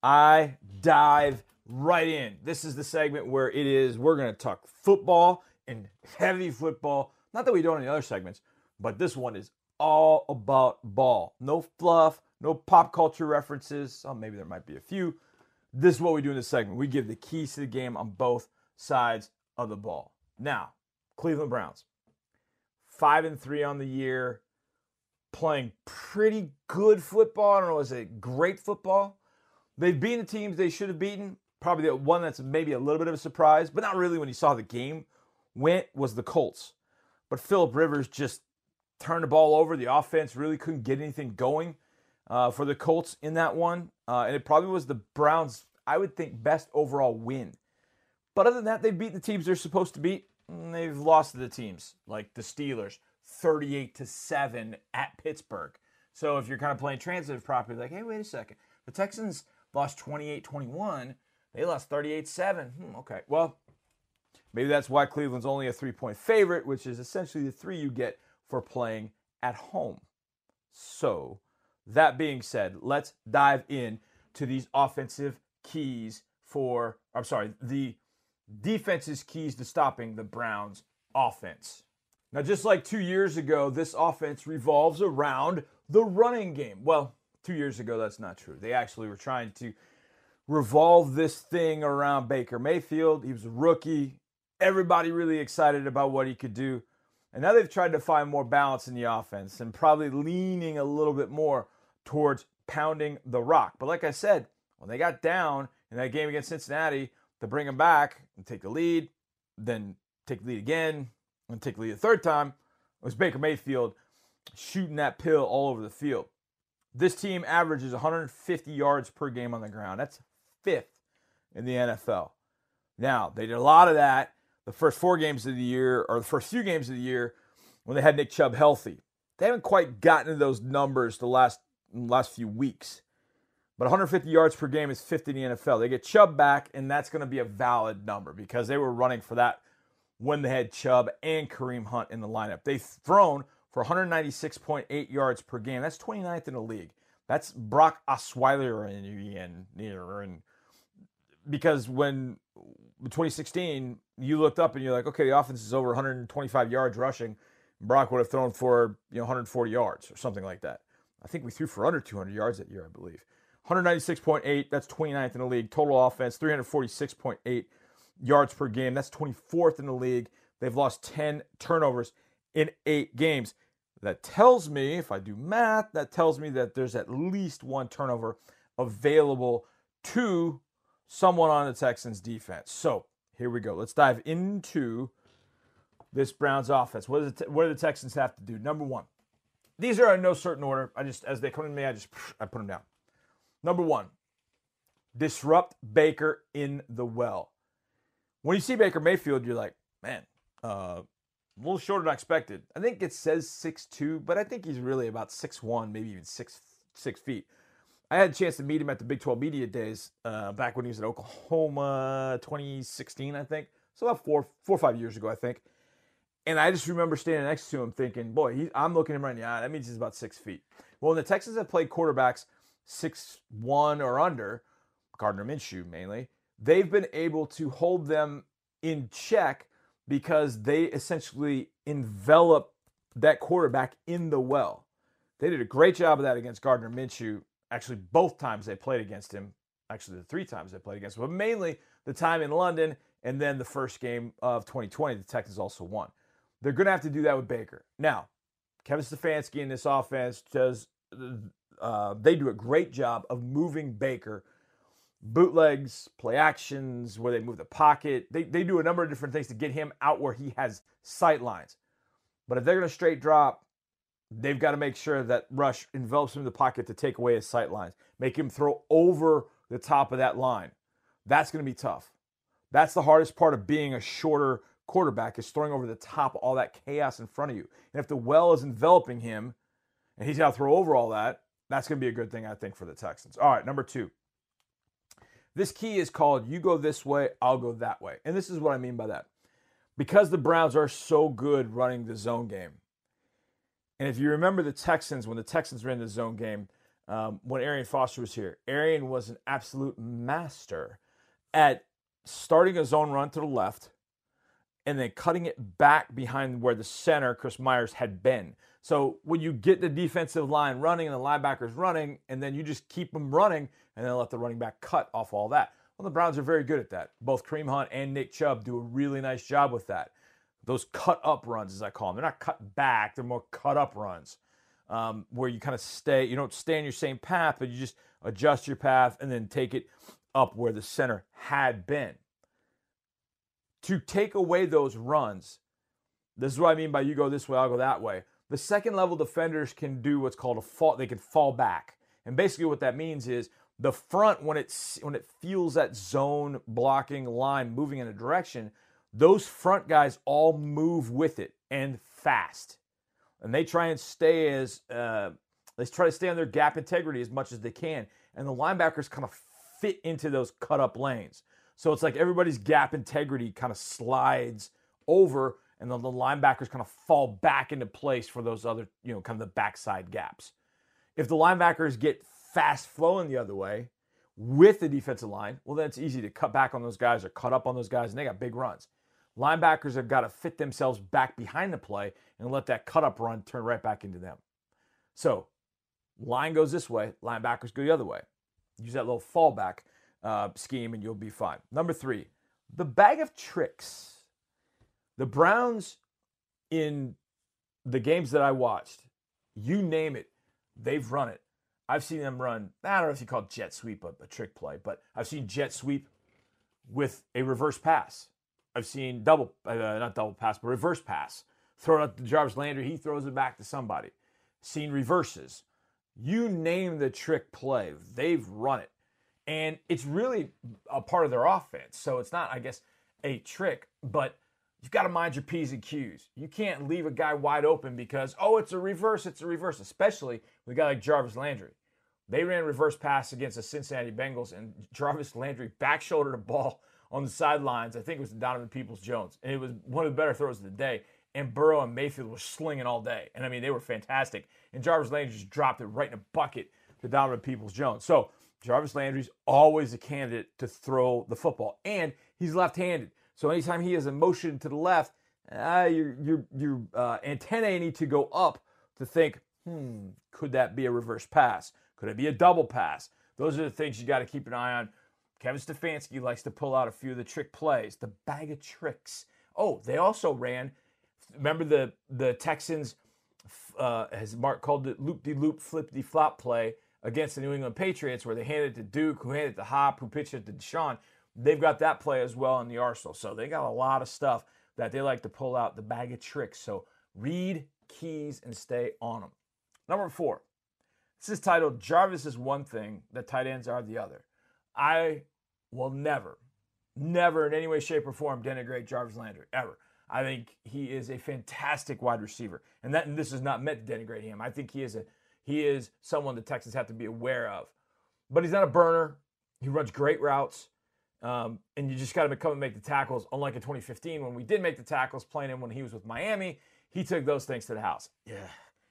I dive right in. This is the segment where it is we're going to talk football and heavy football. Not that we don't in the other segments, but this one is all about ball. No fluff, no pop culture references. Oh, maybe there might be a few. This is what we do in this segment. We give the keys to the game on both sides of the ball. Now, Cleveland Browns, five and three on the year, playing pretty good football. I don't know, is it great football? They've beaten the teams they should have beaten. Probably the one that's maybe a little bit of a surprise, but not really when you saw the game went was the Colts. But Philip Rivers just turned the ball over. The offense really couldn't get anything going uh, for the Colts in that one. Uh, and it probably was the Browns, I would think, best overall win. But other than that, they've beat the teams they're supposed to beat. they've lost to the teams like the Steelers, 38 to 7 at Pittsburgh. So if you're kind of playing transitive properly, like, hey, wait a second. The Texans lost 28 21. They lost 38 7. Hmm, okay. Well, maybe that's why Cleveland's only a three point favorite, which is essentially the three you get for playing at home. So, that being said, let's dive in to these offensive keys for, I'm sorry, the defense's keys to stopping the Browns offense. Now, just like two years ago, this offense revolves around the running game. Well, two years ago, that's not true. They actually were trying to revolve this thing around Baker Mayfield. He was a rookie. Everybody really excited about what he could do. And now they've tried to find more balance in the offense and probably leaning a little bit more towards pounding the rock. But like I said, when they got down in that game against Cincinnati to bring them back and take the lead, then take the lead again and take the lead a third time, it was Baker Mayfield shooting that pill all over the field. This team averages 150 yards per game on the ground. That's fifth in the NFL. Now, they did a lot of that the first four games of the year, or the first few games of the year, when they had Nick Chubb healthy. They haven't quite gotten to those numbers the last last few weeks. But 150 yards per game is 50 in the NFL. They get Chubb back, and that's going to be a valid number because they were running for that when they had Chubb and Kareem Hunt in the lineup. They've thrown for 196.8 yards per game. That's 29th in the league. That's Brock Osweiler and, and because when 2016 you looked up and you're like, okay, the offense is over 125 yards rushing. Brock would have thrown for you know 140 yards or something like that. I think we threw for under 200 yards that year, I believe. 196.8, that's 29th in the league. Total offense, 346.8 yards per game. That's 24th in the league. They've lost 10 turnovers in eight games. That tells me, if I do math, that tells me that there's at least one turnover available to someone on the Texans defense. So here we go. Let's dive into this Browns offense. What, it, what do the Texans have to do? Number one, these are in no certain order. I just, as they come to me, I just, I put them down. Number one, disrupt Baker in the well. When you see Baker Mayfield, you're like, man, uh, a little shorter than I expected. I think it says six two, but I think he's really about six one, maybe even six six feet. I had a chance to meet him at the Big 12 Media Days uh, back when he was at Oklahoma, 2016, I think. So about four, four or five years ago, I think. And I just remember standing next to him thinking, boy, he, I'm looking at him right now. That means he's about six feet. Well, when the Texans have played quarterbacks six one or under, Gardner Minshew mainly, they've been able to hold them in check because they essentially envelop that quarterback in the well. They did a great job of that against Gardner Minshew. Actually, both times they played against him. Actually, the three times they played against him, but mainly the time in London and then the first game of 2020. The Texans also won. They're going to have to do that with Baker. Now, Kevin Stefanski in this offense does uh, they do a great job of moving Baker. Bootlegs, play actions, where they move the pocket. They, they do a number of different things to get him out where he has sight lines. But if they're going to straight drop, they've got to make sure that Rush envelops him in the pocket to take away his sight lines, make him throw over the top of that line. That's going to be tough. That's the hardest part of being a shorter quarterback is throwing over the top all that chaos in front of you. And if the well is enveloping him and he's got to throw over all that, that's going to be a good thing, I think, for the Texans. All right, number two. This key is called You Go This Way, I'll Go That Way. And this is what I mean by that. Because the Browns are so good running the zone game. And if you remember the Texans, when the Texans ran the zone game, um, when Arian Foster was here, Arian was an absolute master at starting a zone run to the left and then cutting it back behind where the center, Chris Myers, had been. So when you get the defensive line running and the linebackers running, and then you just keep them running and then let the running back cut off all that. Well, the Browns are very good at that. Both Kareem Hunt and Nick Chubb do a really nice job with that. Those cut up runs, as I call them, they're not cut back, they're more cut up runs um, where you kind of stay, you don't stay in your same path, but you just adjust your path and then take it up where the center had been. To take away those runs, this is what I mean by you go this way, I'll go that way. The second level defenders can do what's called a fall. They can fall back, and basically what that means is the front when it's when it feels that zone blocking line moving in a direction, those front guys all move with it and fast, and they try and stay as uh, they try to stay on their gap integrity as much as they can, and the linebackers kind of fit into those cut up lanes. So it's like everybody's gap integrity kind of slides over and then the linebackers kind of fall back into place for those other, you know, kind of the backside gaps. If the linebackers get fast flowing the other way with the defensive line, well, then it's easy to cut back on those guys or cut up on those guys, and they got big runs. Linebackers have got to fit themselves back behind the play and let that cut up run turn right back into them. So, line goes this way, linebackers go the other way. Use that little fallback uh, scheme, and you'll be fine. Number three, the bag of tricks the Browns, in the games that I watched, you name it, they've run it. I've seen them run, I don't know if you call it jet sweep a, a trick play, but I've seen jet sweep with a reverse pass. I've seen double, uh, not double pass, but reverse pass. Throw it to Jarvis Landry, he throws it back to somebody. Seen reverses. You name the trick play, they've run it. And it's really a part of their offense. So it's not, I guess, a trick, but you've got to mind your P's and Q's. You can't leave a guy wide open because, oh, it's a reverse, it's a reverse, especially with a guy like Jarvis Landry. They ran reverse pass against the Cincinnati Bengals, and Jarvis Landry back shouldered a ball on the sidelines. I think it was Donovan Peoples Jones, and it was one of the better throws of the day. And Burrow and Mayfield were slinging all day, and I mean they were fantastic. And Jarvis Landry just dropped it right in a bucket to Donovan Peoples Jones. So Jarvis Landry's always a candidate to throw the football, and he's left-handed. So anytime he has a motion to the left, uh, your your your uh, antennae need to go up to think, hmm, could that be a reverse pass? Could it be a double pass? Those are the things you got to keep an eye on. Kevin Stefanski likes to pull out a few of the trick plays, the bag of tricks. Oh, they also ran. Remember the the Texans, uh, as Mark called it, loop de loop, flip de flop play against the New England Patriots, where they handed it to Duke, who handed it to Hop, who pitched it to Deshaun. They've got that play as well in the arsenal. So they got a lot of stuff that they like to pull out the bag of tricks. So read keys and stay on them. Number four, this is titled Jarvis is one thing, the tight ends are the other. I will never, never in any way, shape, or form denigrate Jarvis Landry, ever. I think he is a fantastic wide receiver. And that and this is not meant to denigrate him. I think he is a he is someone the Texans have to be aware of. But he's not a burner. He runs great routes. Um, and you just got to come and make the tackles. Unlike in 2015, when we did make the tackles, playing him when he was with Miami, he took those things to the house. Yeah.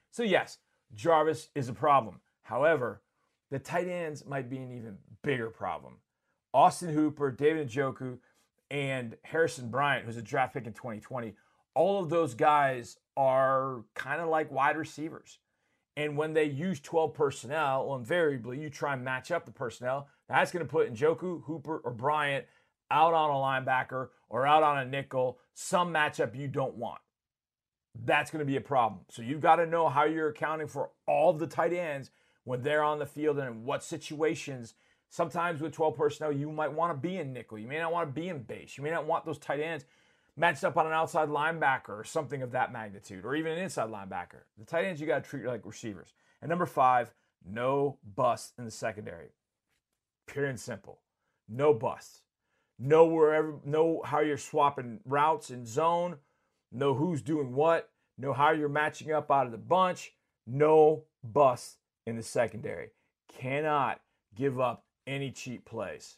So, yes, Jarvis is a problem. However, the tight ends might be an even bigger problem. Austin Hooper, David Njoku, and Harrison Bryant, who's a draft pick in 2020, all of those guys are kind of like wide receivers. And when they use 12 personnel, well, invariably you try and match up the personnel. That's going to put Njoku, Hooper, or Bryant out on a linebacker or out on a nickel, some matchup you don't want. That's going to be a problem. So you've got to know how you're accounting for all the tight ends when they're on the field and in what situations. Sometimes with 12 personnel, you might want to be in nickel. You may not want to be in base. You may not want those tight ends matched up on an outside linebacker or something of that magnitude, or even an inside linebacker. The tight ends you got to treat like receivers. And number five, no bust in the secondary. Pure and simple. No busts. Know wherever, know how you're swapping routes and zone. Know who's doing what. Know how you're matching up out of the bunch. No bust in the secondary. Cannot give up any cheap plays.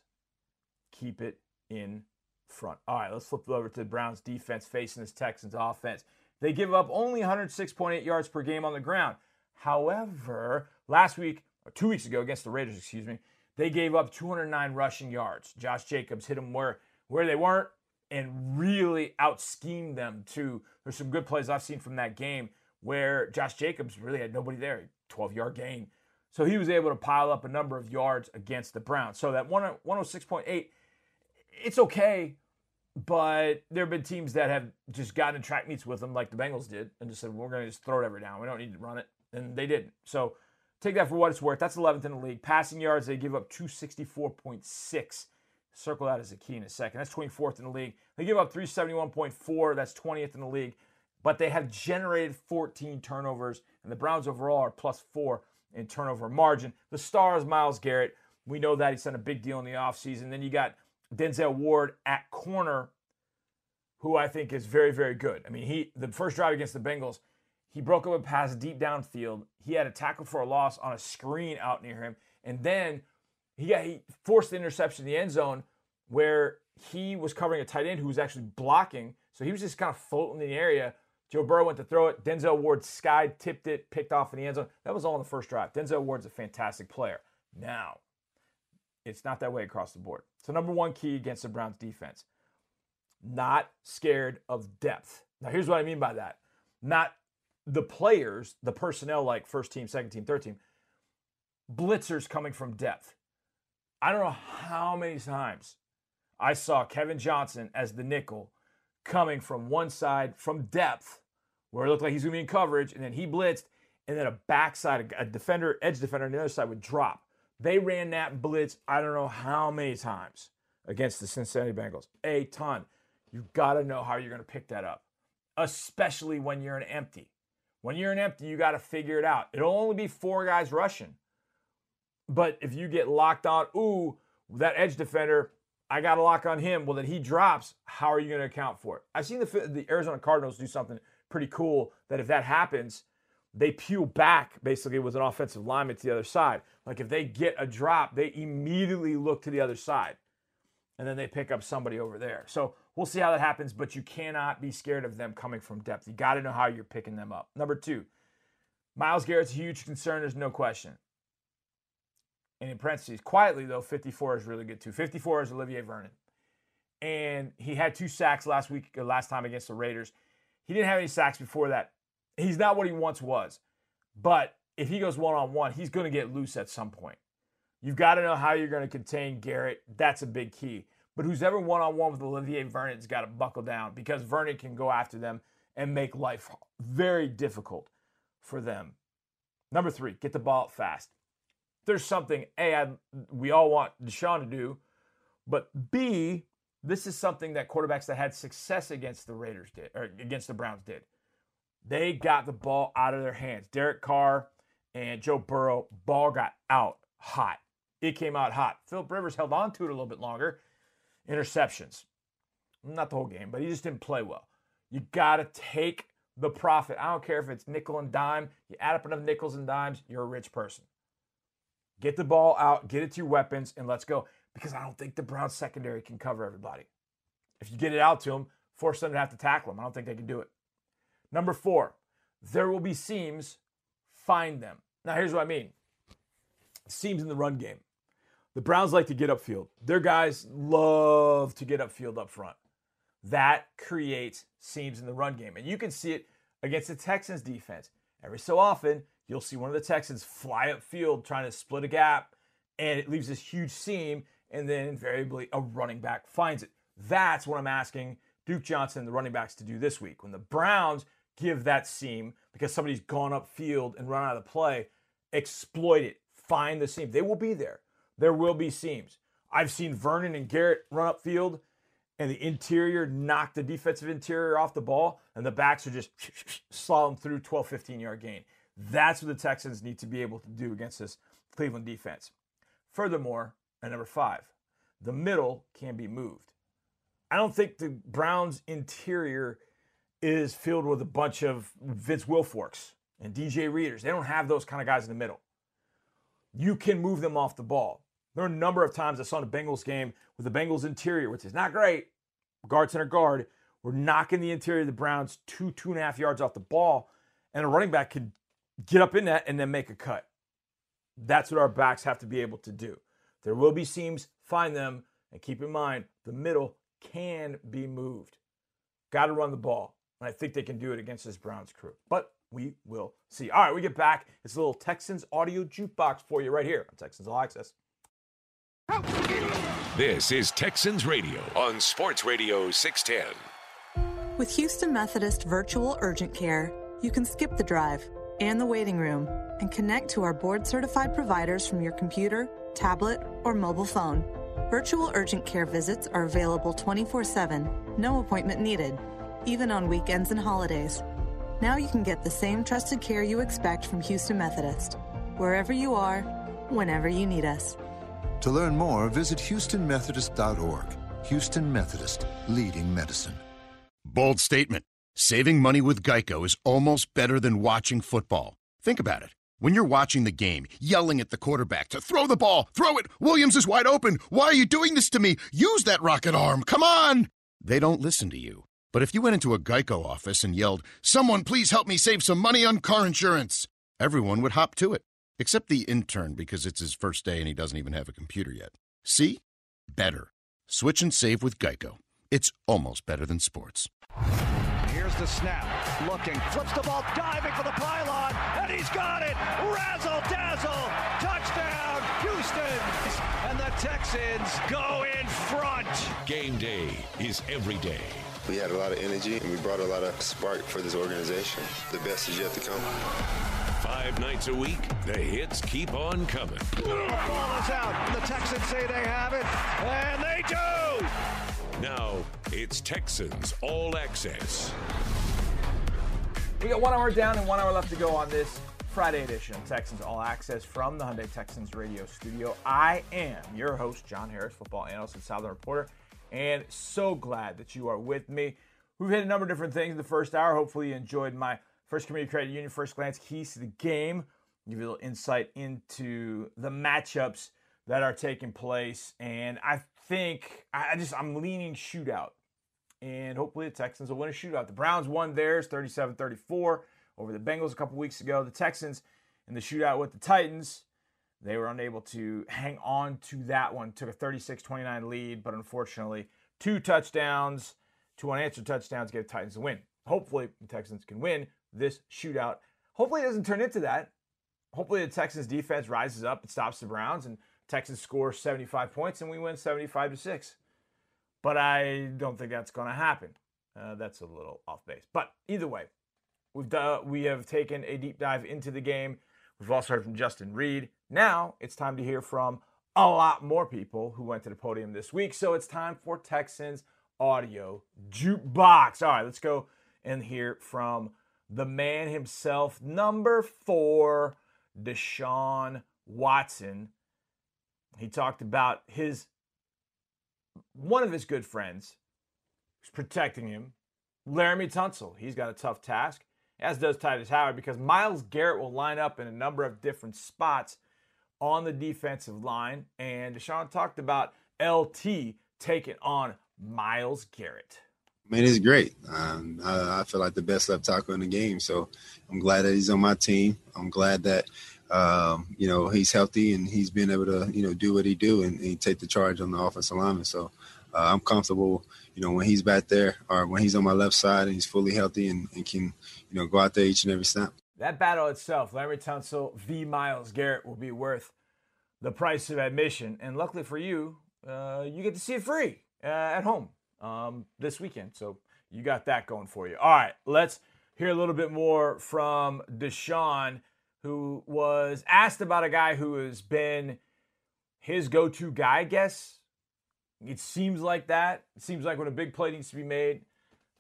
Keep it in front. All right, let's flip over to the Browns defense facing this Texans offense. They give up only 106.8 yards per game on the ground. However, last week, or two weeks ago against the Raiders, excuse me, they gave up 209 rushing yards. Josh Jacobs hit them where, where they weren't and really out schemed them too. There's some good plays I've seen from that game where Josh Jacobs really had nobody there, 12 yard gain. So he was able to pile up a number of yards against the Browns. So that 106.8, it's okay, but there have been teams that have just gotten track meets with them, like the Bengals did, and just said, we're going to just throw it every down. We don't need to run it. And they didn't. So take that for what it's worth. That's 11th in the league. Passing yards, they give up 264.6. Circle that as a key in a second. That's 24th in the league. They give up 371.4. That's 20th in the league. But they have generated 14 turnovers, and the Browns overall are plus four in turnover margin. The star is Myles Garrett. We know that he's done a big deal in the offseason. Then you got Denzel Ward at corner, who I think is very, very good. I mean, he the first drive against the Bengals, he broke up a pass deep downfield. He had a tackle for a loss on a screen out near him, and then he got he forced the interception in the end zone where he was covering a tight end who was actually blocking. So he was just kind of floating in the area. Joe Burrow went to throw it. Denzel Ward skied, tipped it, picked off in the end zone. That was all in the first drive. Denzel Ward's a fantastic player. Now, it's not that way across the board. So, number one key against the Browns defense not scared of depth. Now, here's what I mean by that not the players, the personnel like first team, second team, third team, blitzers coming from depth. I don't know how many times I saw Kevin Johnson as the nickel coming from one side from depth where it looked like he's going to be in coverage, and then he blitzed, and then a backside, a defender, edge defender on the other side would drop. They ran that blitz, I don't know how many times against the Cincinnati Bengals. A ton. You've got to know how you're going to pick that up, especially when you're an empty. When you're an empty, you got to figure it out. It'll only be four guys rushing. But if you get locked on, ooh, that edge defender, I got to lock on him. Well, then he drops. How are you going to account for it? I've seen the, the Arizona Cardinals do something pretty cool that if that happens, they peel back basically with an offensive lineman to the other side. Like if they get a drop, they immediately look to the other side and then they pick up somebody over there. So we'll see how that happens, but you cannot be scared of them coming from depth. You got to know how you're picking them up. Number two, Myles Garrett's a huge concern. There's no question. And in parentheses, quietly though, 54 is really good too. 54 is Olivier Vernon. And he had two sacks last week, last time against the Raiders. He didn't have any sacks before that. He's not what he once was. But if he goes one on one, he's going to get loose at some point. You've got to know how you're going to contain Garrett. That's a big key. But who's ever one on one with Olivier Vernon's got to buckle down because Vernon can go after them and make life very difficult for them. Number three, get the ball fast. There's something A, I, we all want Deshaun to do, but B, this is something that quarterbacks that had success against the Raiders did, or against the Browns did. They got the ball out of their hands. Derek Carr and Joe Burrow, ball got out hot. It came out hot. Philip Rivers held on to it a little bit longer. Interceptions. Not the whole game, but he just didn't play well. You got to take the profit. I don't care if it's nickel and dime. You add up enough nickels and dimes, you're a rich person. Get the ball out, get it to your weapons, and let's go. Because I don't think the Browns secondary can cover everybody. If you get it out to them, force them to have to tackle them. I don't think they can do it. Number four, there will be seams. Find them. Now, here's what I mean seams in the run game. The Browns like to get upfield. Their guys love to get upfield up front. That creates seams in the run game. And you can see it against the Texans defense. Every so often, you'll see one of the Texans fly upfield trying to split a gap, and it leaves this huge seam, and then invariably a running back finds it. That's what I'm asking Duke Johnson, the running backs, to do this week. When the Browns give that seam because somebody's gone upfield and run out of play, exploit it. Find the seam. They will be there. There will be seams. I've seen Vernon and Garrett run upfield and the interior knock the defensive interior off the ball, and the backs are just sliding through 12, 15 yard gain. That's what the Texans need to be able to do against this Cleveland defense. Furthermore, at number five, the middle can be moved. I don't think the Browns' interior is filled with a bunch of Vince Wilforks and DJ Readers. They don't have those kind of guys in the middle. You can move them off the ball. There are a number of times I saw in the Bengals game with the Bengals interior, which is not great, guard center guard, we're knocking the interior of the Browns two, two and a half yards off the ball, and a running back could get up in that and then make a cut. That's what our backs have to be able to do. There will be seams, find them, and keep in mind the middle can be moved. Got to run the ball. And I think they can do it against this Browns crew. But we will see. All right, we get back. It's a little Texans audio jukebox for you right here on Texans All Access. This is Texans Radio on Sports Radio 610. With Houston Methodist Virtual Urgent Care, you can skip the drive and the waiting room and connect to our board certified providers from your computer, tablet, or mobile phone. Virtual urgent care visits are available 24 7, no appointment needed, even on weekends and holidays. Now you can get the same trusted care you expect from Houston Methodist, wherever you are, whenever you need us. To learn more, visit HoustonMethodist.org. Houston Methodist, leading medicine. Bold statement. Saving money with Geico is almost better than watching football. Think about it. When you're watching the game, yelling at the quarterback to throw the ball, throw it, Williams is wide open. Why are you doing this to me? Use that rocket arm. Come on. They don't listen to you. But if you went into a Geico office and yelled, Someone please help me save some money on car insurance, everyone would hop to it. Except the intern because it's his first day and he doesn't even have a computer yet. See? Better. Switch and save with Geico. It's almost better than sports. Here's the snap. Looking. Flips the ball. Diving for the pylon. And he's got it. Razzle dazzle. Touchdown. Houston. And the Texans go in front. Game day is every day. We had a lot of energy and we brought a lot of spark for this organization. The best is yet to come. Five nights a week, the hits keep on coming. The ball is out. The Texans say they have it. And they do. Now it's Texans All Access. We got one hour down and one hour left to go on this Friday edition of Texans All Access from the Hyundai Texans radio studio. I am your host, John Harris, football analyst and Southern reporter, and so glad that you are with me. We've hit a number of different things in the first hour. Hopefully, you enjoyed my First Community Credit Union, first glance keys to the game. Give you a little insight into the matchups that are taking place. And I think I just I'm leaning shootout. And hopefully the Texans will win a shootout. The Browns won theirs 37-34 over the Bengals a couple weeks ago. The Texans in the shootout with the Titans, they were unable to hang on to that one. Took a 36-29 lead, but unfortunately, two touchdowns, two unanswered touchdowns gave the Titans a win. Hopefully the Texans can win this shootout. Hopefully it doesn't turn into that. Hopefully the Texans defense rises up and stops the Browns and Texans score 75 points and we win 75 to 6. But I don't think that's going to happen. Uh, that's a little off base. But either way, we've done, we have taken a deep dive into the game. We've also heard from Justin Reid. Now it's time to hear from a lot more people who went to the podium this week. So it's time for Texans audio jukebox. All right, let's go and hear from the man himself, number four, Deshaun Watson. He talked about his one of his good friends who's protecting him, Laremy Tunsil. He's got a tough task, as does Tytus Howard, because Myles Garrett will line up in a number of different spots on the defensive line. And Deshaun talked about LT taking on Myles Garrett. Man, it's great. Um, I, I, feel like the best left tackle in the game. So I'm glad that he's on my team. I'm glad that um, you know he's healthy and he's been able to you know do what he do and, and take the charge on the offensive lineman. So uh, I'm comfortable. You know when he's back there or when he's on my left side and he's fully healthy and, and can you know go out there each and every snap. That battle itself, Laremy Tunsil v. Myles Garrett, will be worth the price of admission. And luckily for you, uh, you get to see it free uh, at home um, this weekend. So you got that going for you. All right, let's hear a little bit more from Deshaun, who was asked about a guy who has been his go to guy, I guess. It seems like that. It seems like when a big play needs to be made,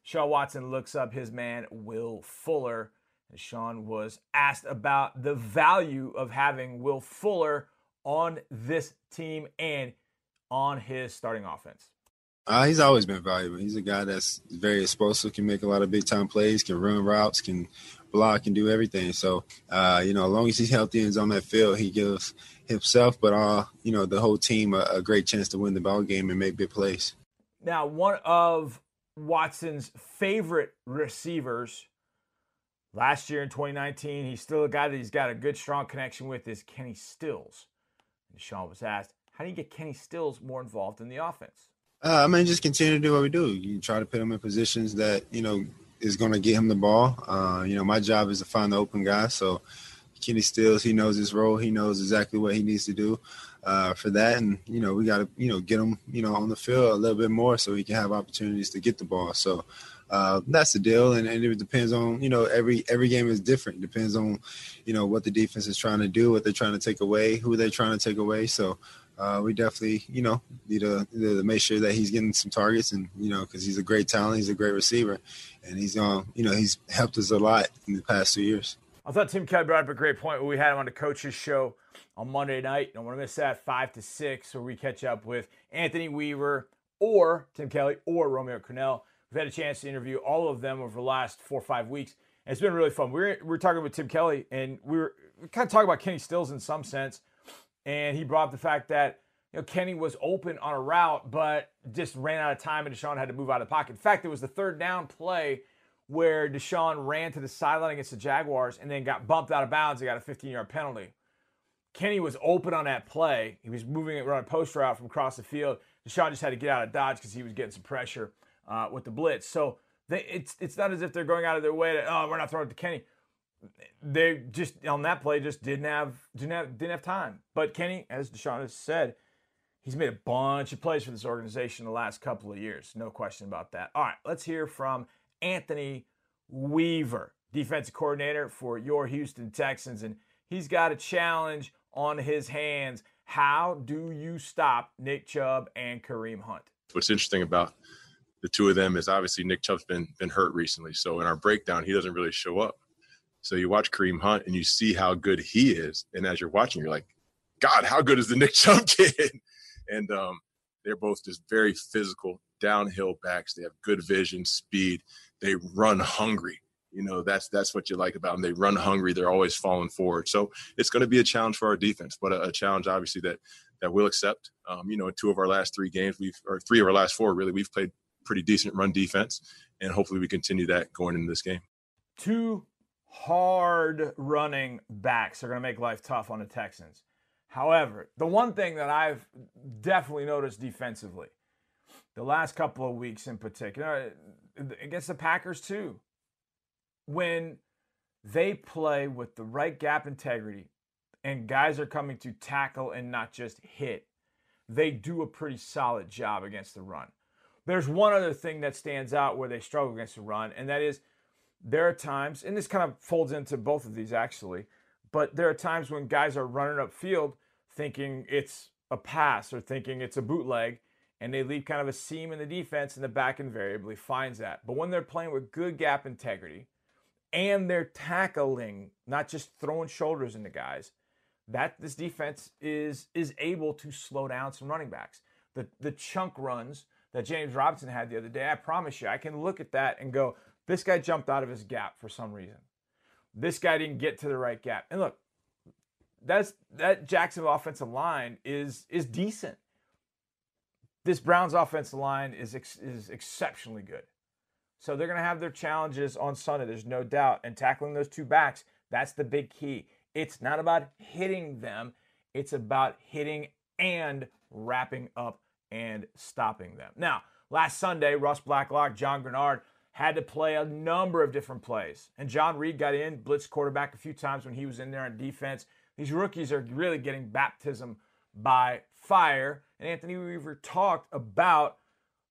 Shaw Watson looks up his man, Will Fuller. And Sean was asked about the value of having Will Fuller on this team and on his starting offense. Uh, he's always been valuable. He's a guy that's very explosive, can make a lot of big time plays, can run routes, can block, can do everything. So, uh, you know, as long as he's healthy and is on that field, he gives himself, but uh, you know, the whole team a, a great chance to win the ball game and make big plays. Now, one of Watson's favorite receivers last year in 2019, he's still a guy that he's got a good, strong connection with, is Kenny Stills. And Sean was asked, how do you get Kenny Stills more involved in the offense? Uh, I mean, just continue to do what we do. You try to put him in positions that you know is going to get him the ball. Uh, you know, my job is to find the open guy. So Kenny Stills, he knows his role. He knows exactly what he needs to do uh, for that. And you know, we got to you know get him you know on the field a little bit more so he can have opportunities to get the ball. So. Uh, that's the deal, and, and, it depends on you know every every game is different. It depends on you know what the defense is trying to do, what they're trying to take away, who they're trying to take away. So uh, we definitely, you know, need to, to, make sure that he's getting some targets, and you know, because he's a great talent, he's a great receiver, and he's um, you know, he's helped us a lot in the past two years. I thought Tim Kelly brought up a great point we had him on the coaches show on Monday night, and we're gonna say at five to six, where we catch up with Anthony Weaver or Tim Kelly or Romeo Crennel. We've had a chance to interview all of them over the last four or five weeks, and it's been really fun. We are we talking with Tim Kelly, and we were we kind of talking about Kenny Stills in some sense and he brought up the fact that you know Kenny was open on a route, but just ran out of time, and Deshaun had to move out of the pocket. In fact, it was the third down play where Deshaun ran to the sideline against the Jaguars and then got bumped out of bounds. He got a 15-yard penalty. Kenny was open on that play. He was moving it a post route from across the field. Deshaun just had to get out of dodge because he was getting some pressure uh, with the blitz. So they, it's it's not as if they're going out of their way to oh we're not throwing it to Kenny they just on that play just didn't have didn't have didn't have time. But Kenny, as Deshaun has said, he's made a bunch of plays for this organization the last couple of years. No question about that. All right, let's hear from Anthony Weaver, defensive coordinator for your Houston Texans, and he's got a challenge on his hands. How do you stop Nick Chubb and Kareem Hunt? What's interesting about the two of them is obviously Nick Chubb's been been hurt recently, so in our breakdown he doesn't really show up. So you watch Kareem Hunt and you see how good he is, and as you're watching, you're like, God, how good is the Nick Chubb kid? And um, they're both just very physical downhill backs. They have good vision, speed. They run hungry. You know, that's that's what you like about them. They run hungry. They're always falling forward. So it's going to be a challenge for our defense, but a, a challenge obviously that that we'll accept. Um, you know, two of our last three games, we've or three of our last four really, we've played pretty decent run defense, and hopefully we continue that going into this game. Two hard running backs are going to make life tough on the Texans. However, the one thing that I've definitely noticed defensively, the last couple of weeks in particular, against the Packers too, when they play with the right gap integrity and guys are coming to tackle and not just hit, they do a pretty solid job against the run. There's one other thing that stands out where they struggle against the run, and that is there are times, and this kind of folds into both of these actually, but there are times when guys are running upfield thinking it's a pass or thinking it's a bootleg, and they leave kind of a seam in the defense, and the back invariably finds that. But when they're playing with good gap integrity and they're tackling, not just throwing shoulders into guys, that this defense is is able to slow down some running backs. The the chunk runs that James Robinson had the other day, I promise you, I can look at that and go, this guy jumped out of his gap for some reason. This guy didn't get to the right gap. And look, that's that Jacksonville offensive line is is decent. This Browns offensive line is is exceptionally good. So they're going to have their challenges on Sunday. There's no doubt. And tackling those two backs, that's the big key. It's not about hitting them, it's about hitting and wrapping up and stopping them. Now, last Sunday, Ross Blacklock, John Greenard had to play a number of different plays. And John Reid got in, blitz quarterback a few times when he was in there on defense. These rookies are really getting baptism by fire. And Anthony Weaver talked about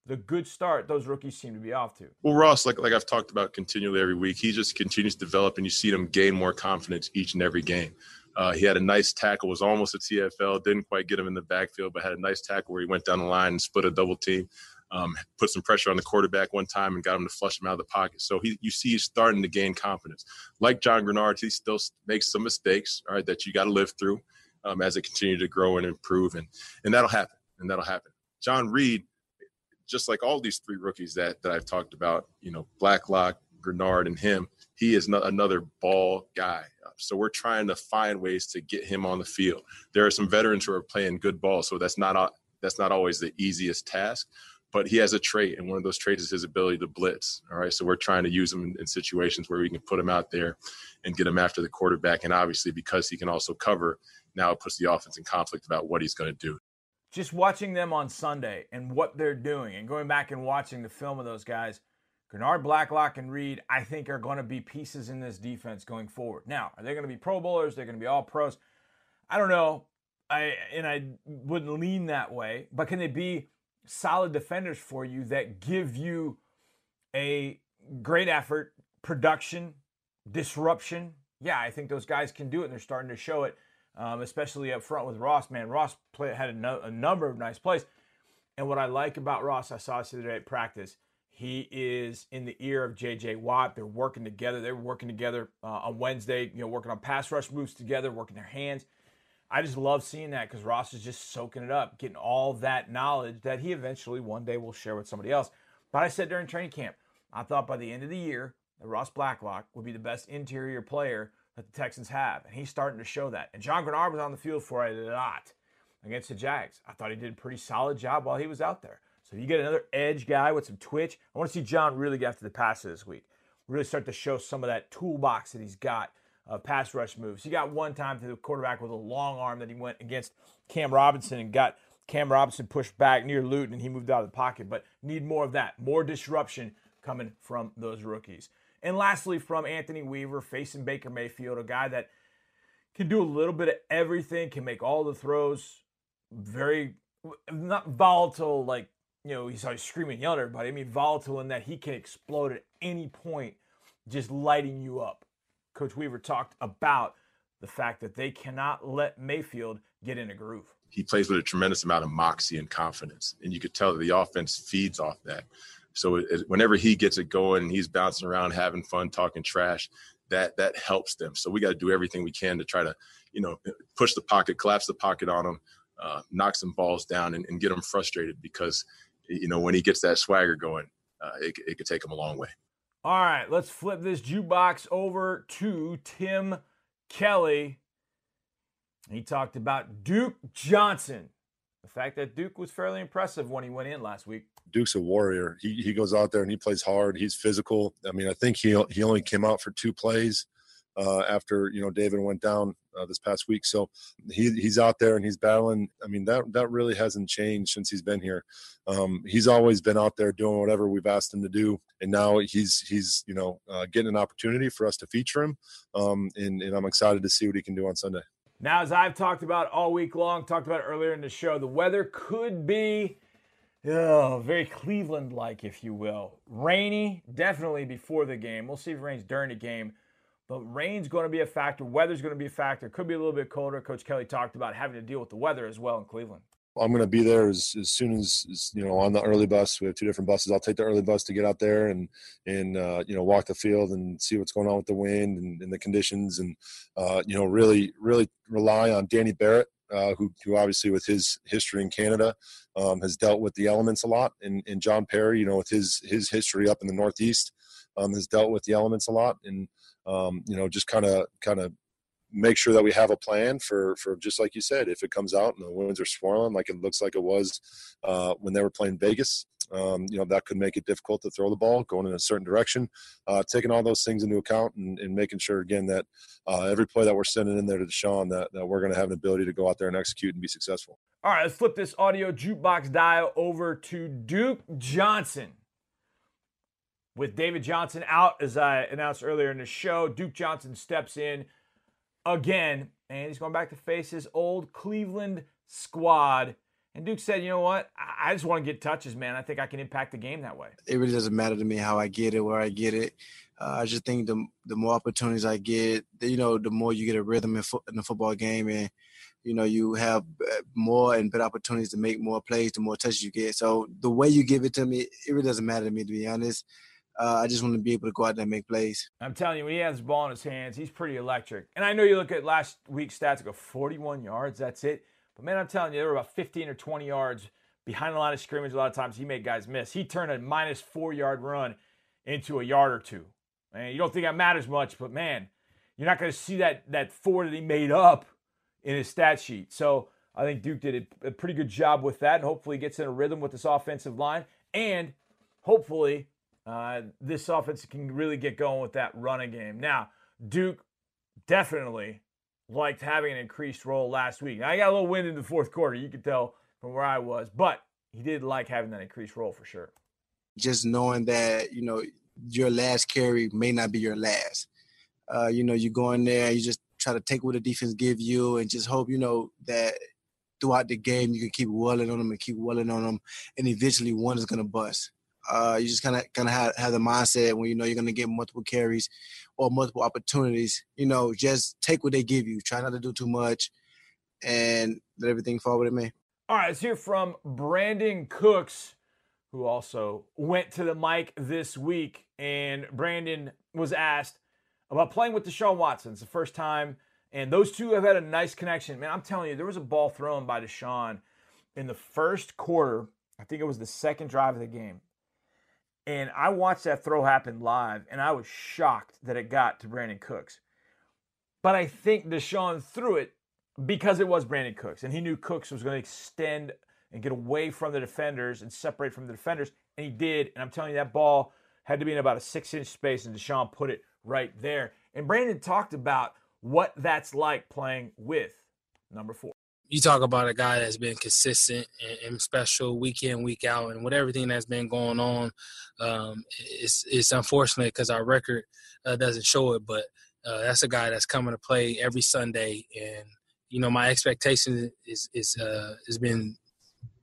the good start those rookies seem to be off to. Well, Ross, like like I've talked about continually every week, he just continues to develop, and you see him gain more confidence each and every game. Uh, he had a nice tackle, was almost a TFL, didn't quite get him in the backfield, but had a nice tackle where he went down the line and split a double team, um, put some pressure on the quarterback one time and got him to flush him out of the pocket. So he, you see, he's starting to gain confidence. Like John Greenard, he still makes some mistakes, all right, that you got to live through um, as it continues to grow and improve, and and that'll happen, and that'll happen. John Reid, just like all these three rookies that that I've talked about, you know, Blacklock, Greenard, and him, he is no, another ball guy. So we're trying to find ways to get him on the field. There are some veterans who are playing good ball, so that's not that's not always the easiest task. But he has a trait, and one of those traits is his ability to blitz. All right, so we're trying to use him in, in situations where we can put him out there and get him after the quarterback. And obviously, because he can also cover, now it puts the offense in conflict about what he's going to do. Just watching them on Sunday and what they're doing, and going back and watching the film of those guys Greenard, Blacklock, and Reid, I think, are going to be pieces in this defense going forward. Now, are they going to be Pro Bowlers? They're going to be all pros. I don't know. I and I wouldn't lean that way, but can they be solid defenders for you that give you a great effort, production, disruption? Yeah, I think those guys can do it, and they're starting to show it, um, especially up front with Ross. Man, Ross play, had a, no, a number of nice plays. And what I like about Ross, I saw today at practice – he is in the ear of J.J. Watt. They're working together. They were working together uh, on Wednesday, you know, working on pass rush moves together, working their hands. I just love seeing that because Ross is just soaking it up, getting all that knowledge that he eventually one day will share with somebody else. But I said during training camp, I thought by the end of the year that Ross Blacklock would be the best interior player that the Texans have. And he's starting to show that. And John Greenard was on the field for a lot against the Jags. I thought he did a pretty solid job while he was out there. So you get another edge guy with some twitch. I want to see John really get after the passer this week. Really start to show some of that toolbox that he's got of pass rush moves. He got one time to the quarterback with a long arm that he went against Cam Robinson and got Cam Robinson pushed back near Luton and he moved out of the pocket. But need more of that, more disruption coming from those rookies. And lastly, from Anthony Weaver facing Baker Mayfield, a guy that can do a little bit of everything, can make all the throws, very not volatile like you know, he's always screaming, yelling at everybody. I mean, volatile in that he can explode at any point, just lighting you up. Coach Weaver talked about the fact that they cannot let Mayfield get in a groove. He plays with a tremendous amount of moxie and confidence, and you could tell that the offense feeds off that. So it, whenever he gets it going and he's bouncing around, having fun, talking trash, that that helps them. So we got to do everything we can to try to, you know, push the pocket, collapse the pocket on them, uh, knock some balls down, and, and get them frustrated because you know, when he gets that swagger going, uh, it, it could take him a long way. All right, let's flip this jukebox over to Tim Kelly. He talked about Duke Johnson. The fact that Duke was fairly impressive when he went in last week. Duke's a warrior. He he goes out there and he plays hard. He's physical. I mean, I think he he only came out for two plays uh, after you know David went down uh, this past week. So he he's out there and he's battling. I mean that that really hasn't changed since he's been here. Um, he's always been out there doing whatever we've asked him to do, and now he's he's you know uh, getting an opportunity for us to feature him. Um, and, and I'm excited to see what he can do on Sunday. Now, as I've talked about all week long, talked about earlier in the show, the weather could be oh, very Cleveland like, if you will. Rainy, definitely before the game. We'll see if it rains during the game. But rain's going to be a factor. Weather's going to be a factor. Could be a little bit colder. Coach Kelly talked about having to deal with the weather as well in Cleveland. I'm going to be there as, as soon as, as, you know on the early bus. We have two different buses. I'll take the early bus to get out there and and uh, you know walk the field and see what's going on with the wind and, and the conditions and uh, you know really really rely on Danny Barrett, uh, who who obviously with his history in Canada um, has dealt with the elements a lot, and, and John Perry, you know with his his history up in the Northeast, um, has dealt with the elements a lot, and um, you know just kind of kind of make sure that we have a plan for for just like you said if it comes out and the winds are swirling like it looks like it was uh, when they were playing vegas um, you know that could make it difficult to throw the ball going in a certain direction uh, taking all those things into account and, and making sure again that uh, every play that we're sending in there to deshaun that, that we're going to have an ability to go out there and execute and be successful. All right let's flip this audio jukebox dial over to duke johnson with david johnson out as i announced earlier in the show duke johnson steps in again, and he's going back to face his old Cleveland squad. And Duke said, you know what? I just want to get touches, man. I think I can impact the game that way. It really doesn't matter to me how I get it, where I get it. Uh, I just think the the more opportunities I get, you know, the more you get a rhythm in, fo- in the football game, and you know you have uh, more and better opportunities to make more plays, the more touches you get. So the way you give it to me, it really doesn't matter to me, to be honest. Uh, I just want to be able to go out there and make plays. I'm telling you, when he has the ball in his hands, he's pretty electric. And I know you look at last week's stats, go 41 yards, that's it. But man, I'm telling you, there were about 15 or 20 yards behind the line of scrimmage. A lot of times he made guys miss. He turned a minus four yard run into a yard or two. And you don't think that matters much, but man, you're not going to see that that four that he made up in his stat sheet. So I think Duke did a pretty good job with that, and hopefully gets in a rhythm with this offensive line, and hopefully uh, this offense can really get going with that running game. Now, Duke definitely liked having an increased role last week. Now, I got a little wind in the fourth quarter. You could tell from where I was, but he did like having that increased role for sure. Just knowing that, you know, your last carry may not be your last. Uh, you know, you go in there, you just try to take what the defense give you and just hope, you know, that throughout the game you can keep welling on them and keep welling on them and eventually one is going to bust. Uh, you just kind of kind of have, have the mindset when you know you're going to get multiple carries or multiple opportunities. You know, just take what they give you. Try not to do too much, and let everything fall with it may. All right, let's hear from Brandin Cooks, who also went to the mic this week. And Brandon was asked about playing with Deshaun Watson. It's the first time, and those two have had a nice connection. Man, I'm telling you, there was a ball thrown by Deshaun in the first quarter. I think it was the second drive of the game. And I watched that throw happen live, and I was shocked that it got to Brandin Cooks. But I think Deshaun threw it because it was Brandin Cooks, and he knew Cooks was going to extend and get away from the defenders and separate from the defenders, and he did. And I'm telling you, that ball had to be in about a six inch space, and Deshaun put it right there. And Brandon talked about what that's like playing with number four you talk about a guy that's been consistent and, and, special week in week out and with everything that's been going on um, it's it's unfortunate because our record uh, doesn't show it but uh, that's a guy that's coming to play every sunday and you know my expectation is is uh, has been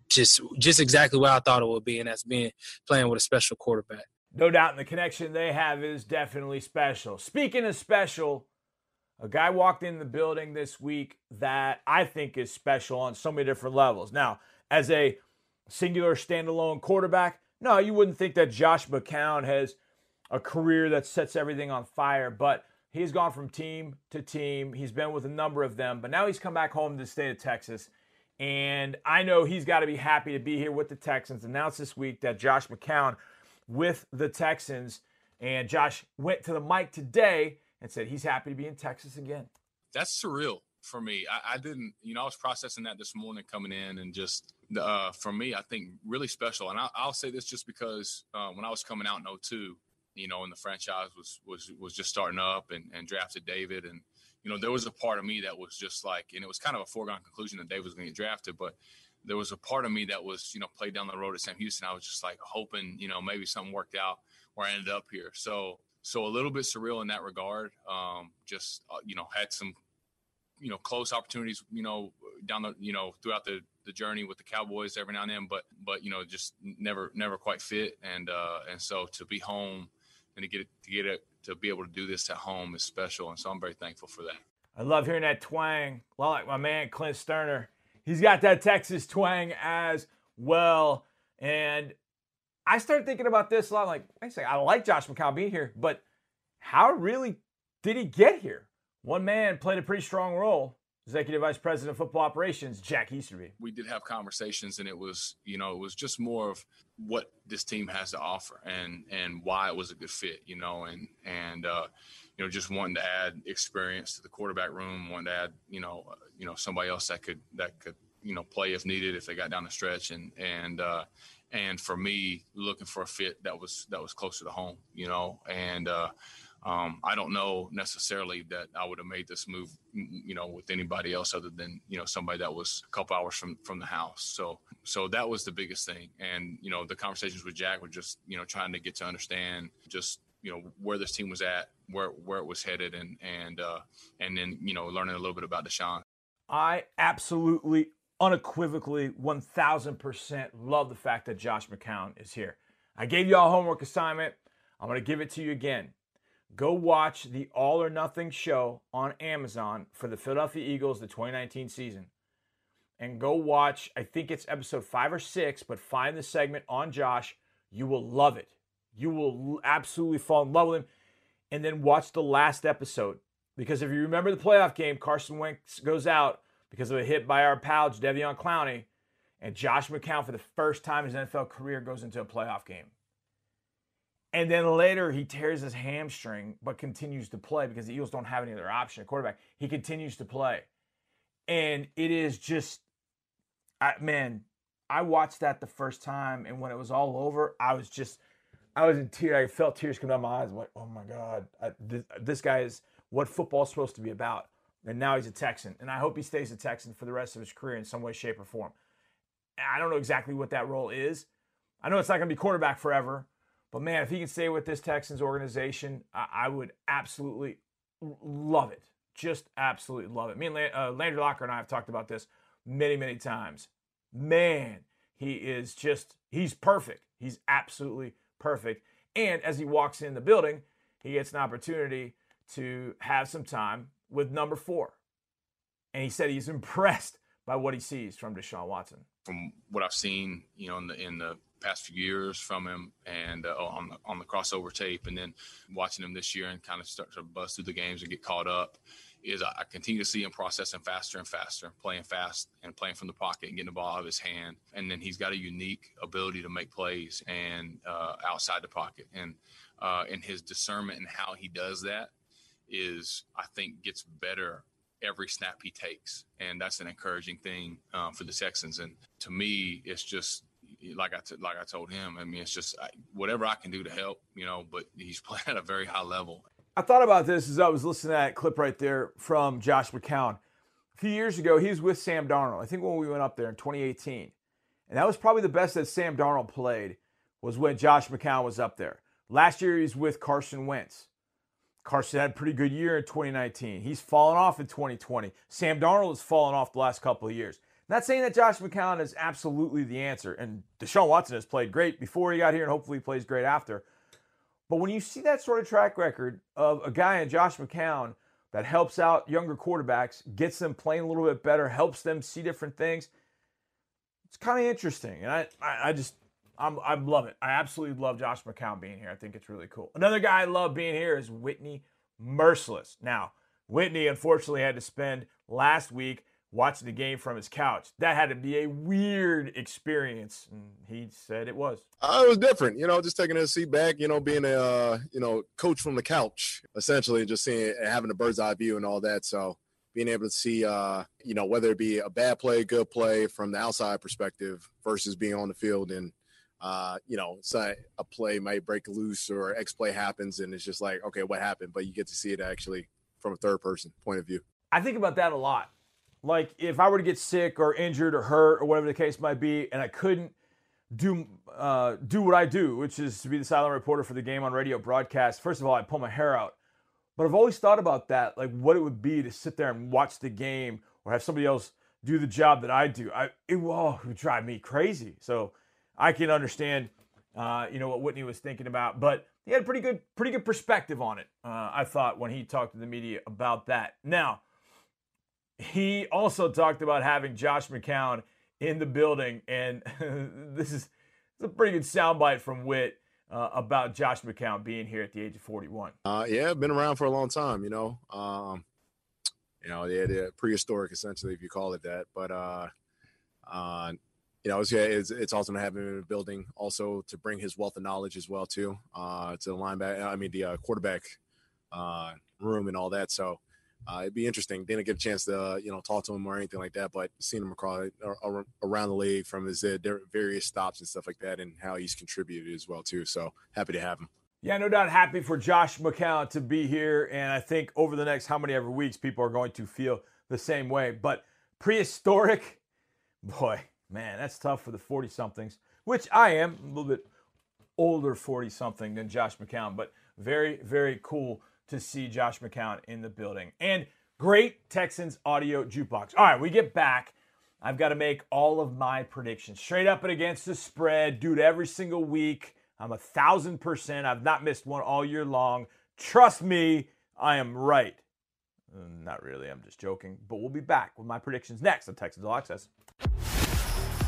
just just exactly what i thought it would be and that's being playing with a special quarterback. No doubt and the connection they have is definitely special. Speaking of special a guy walked in the building this week that I think is special on so many different levels. Now, as a singular standalone quarterback, no, you wouldn't think that Josh McCown has a career that sets everything on fire, but he's gone from team to team. He's been with a number of them, but now he's come back home to the state of Texas. And I know he's got to be happy to be here with the Texans. Announced this week that Josh McCown with the Texans And Josh went to the mic today and said he's happy to be in Texas again. That's surreal for me. I, I didn't, you know, I was processing that this morning coming in, and just uh, for me, I think really special. And I, will say this just because uh, when I was coming out in 02, you know, and the franchise was was was just starting up and, and drafted David, and you know, there was a part of me that was just like, and it was kind of a foregone conclusion that David was going to get drafted, but there was a part of me that was, you know, played down the road at Sam Houston. I was just like hoping, you know, maybe something worked out where I ended up here. So, so a little bit surreal in that regard. Um, just, uh, you know, had some, you know, close opportunities, you know, down the, you know, throughout the, the journey with the Cowboys every now and then, but, but, you know, just never, never quite fit. And, uh, and so to be home and to get it, to get it, to be able to do this at home is special. And so I'm very thankful for that. I love hearing that twang. Well, like my man Clint Stoerner. He's got that Texas twang as well. And I started thinking about this a lot. Like, I say, I like Josh McCown being here, but how really did he get here? One man played a pretty strong role. Executive Vice President of Football Operations, Jack Easterby. We did have conversations, and it was, you know, it was just more of what this team has to offer and and why it was a good fit, you know, and and uh, you know, just wanting to add experience to the quarterback room, wanting to add, you know, uh, you know, somebody else that could that could, you know, play if needed if they got down the stretch, and and uh, and for me, looking for a fit that was that was closer to home, you know, and uh, um, I don't know necessarily that I would have made this move, you know, with anybody else other than you know somebody that was a couple hours from from the house. So so that was the biggest thing, and you know, the conversations with Jack were just you know trying to get to understand just you know where this team was at, where where it was headed, and and uh, and then you know learning a little bit about Deshaun. I absolutely, unequivocally, one thousand percent love the fact that Josh McCown is here. I gave you all homework assignment. I'm going to give it to you again. Go watch the All or Nothing show on Amazon for the Philadelphia Eagles, the 2019 season. And go watch, I think it's episode five or six, but find the segment on Josh. You will love it. You will absolutely fall in love with him. And then watch the last episode. Because if you remember the playoff game, Carson Wentz goes out because of a hit by our pal, Jadeveon Clowney. And Josh McCown, for the first time in his NFL career, goes into a playoff game. And then later he tears his hamstring, but continues to play because the Eagles don't have any other option at quarterback. He continues to play. And it is just, I, man, I watched that the first time. And when it was all over, I was just I was in tears. I felt tears come down my eyes. I'm like, oh my God, I, this, this guy is what football's supposed to be about. And now he's a Texan. And I hope he stays a Texan for the rest of his career in some way, shape, or form. I don't know exactly what that role is. I know it's not going to be quarterback forever. But man, if he can stay with this Texans organization, I, I would absolutely love it. Just absolutely love it. Me and uh, Landry Locker and I have talked about this many, many times. Man, he is just, he's perfect. He's absolutely perfect. And as he walks in the building, he gets an opportunity to have some time with number four. And he said he's impressed by what he sees from Deshaun Watson. From what I've seen, you know, in the in the past few years from him, and uh, on the on the crossover tape, and then watching him this year and kind of start to bust through the games and get caught up, is I continue to see him processing faster and faster, playing fast and playing from the pocket and getting the ball out of his hand. And then he's got a unique ability to make plays and uh, outside the pocket. And uh, and his discernment and how he does that is, I think, gets better every snap he takes, and that's an encouraging thing uh, for the Texans. And to me, it's just like I t- like I told him. I mean, it's just I, whatever I can do to help, you know. But he's playing at a very high level, I thought about this as I was listening to that clip right there from Josh McCown. A few years ago, he was with Sam Darnold. I think when we went up there in 2018. And that was probably the best that Sam Darnold played was when Josh McCown was up there. Last year, he was with Carson Wentz. Carson had a pretty good year in 2019. He's fallen off in 2020. Sam Darnold has fallen off the last couple of years. Not saying that Josh McCown is absolutely the answer, and Deshaun Watson has played great before he got here, and hopefully he plays great after. But when you see that sort of track record of a guy in Josh McCown that helps out younger quarterbacks, gets them playing a little bit better, helps them see different things, it's kind of interesting. And I, I, I just, I'm, I love it. I absolutely love Josh McCown being here. I think it's really cool. Another guy I love being here is Whitney Mercilus. Now, Whitney unfortunately had to spend last week watching the game from his couch. That had to be a weird experience. And he said it was. Uh, it was different, you know, just taking a seat back, you know, being a, uh, you know, coach from the couch, essentially just seeing having a bird's eye view and all that. So being able to see, uh, you know, whether it be a bad play, good play from the outside perspective versus being on the field and, uh, you know, say a play might break loose or X play happens and it's just like, okay, what happened? But you get to see it actually from a third person point of view. I think about that a lot. Like if I were to get sick or injured or hurt or whatever the case might be, and I couldn't do uh, do what I do, which is to be the silent reporter for the game on radio broadcast. First of all, I pull my hair out, but I've always thought about that, like what it would be to sit there and watch the game or have somebody else do the job that I do. I it, oh, it would drive me crazy. So I can understand, uh, you know, what Whitney was thinking about, but he had a pretty good, pretty good perspective on it. Uh, I thought when he talked to the media about that. Now, he also talked about having Josh McCown in the building, and this is a pretty good soundbite from Whit uh, about Josh McCown being here at the age of 41. Uh, yeah, been around for a long time. You know, um, you know, yeah, prehistoric essentially, if you call it that. But uh, uh, you know, it's, it's, it's awesome to have him in the building. Also, to bring his wealth of knowledge as well too uh, to the linebacker. I mean, the uh, quarterback uh, room and all that. So uh, it'd be interesting. Didn't get a chance to uh, you know talk to him or anything like that, but seeing him across around the league from his uh, various stops and stuff like that, and how he's contributed as well too. So happy to have him. Yeah, no doubt happy for Josh McCown to be here, and I think over the next how many ever weeks, people are going to feel the same way. But prehistoric, boy, man, that's tough for the 40 somethings, which I am a little bit older 40 something than Josh McCown, but very, very cool to see Josh McCown in the building. And great Texans audio jukebox. All right, we get back. I've got to make all of my predictions straight up and against the spread, dude, every single week. I'm a thousand percent. I've not missed one all year long. Trust me, I am right. Uh, not really, I'm just joking. But we'll be back with my predictions next on Texans All Access.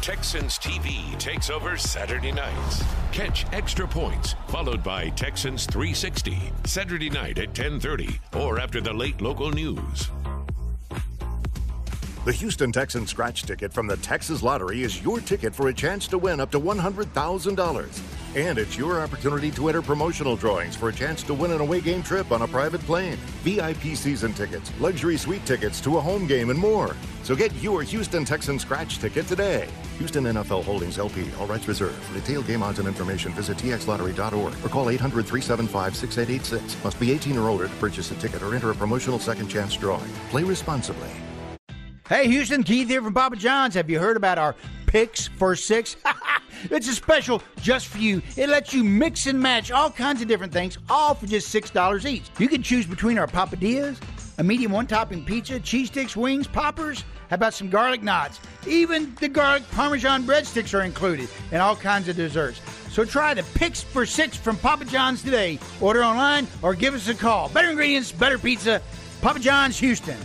Texans TV takes over Saturday nights. Catch extra points, followed by Texans 360, Saturday night at 10:30 or after the late local news. The Houston Texans scratch ticket from the Texas Lottery is your ticket for a chance to win up to $100,000. And it's your opportunity to enter promotional drawings for a chance to win an away game trip on a private plane, VIP season tickets, luxury suite tickets to a home game, and more. So get your Houston Texans scratch ticket today. Houston NFL Holdings LP, all rights reserved. For detailed game odds and information, visit txlottery.org or call 800 375 6886. Must be 18 or older to purchase a ticket or enter a promotional second chance drawing. Play responsibly. Hey, Houston, Keith here from Papa John's. Have you heard about our picks for six? it's a special just for you. It lets you mix and match all kinds of different things, all for just $6 each. You can choose between our papadillas, a medium one topping pizza, cheese sticks, wings, poppers. How about some garlic knots? Even the garlic parmesan breadsticks are included, and all kinds of desserts. So try the picks for six from Papa John's today. Order online or give us a call. Better ingredients, better pizza. Papa John's, Houston.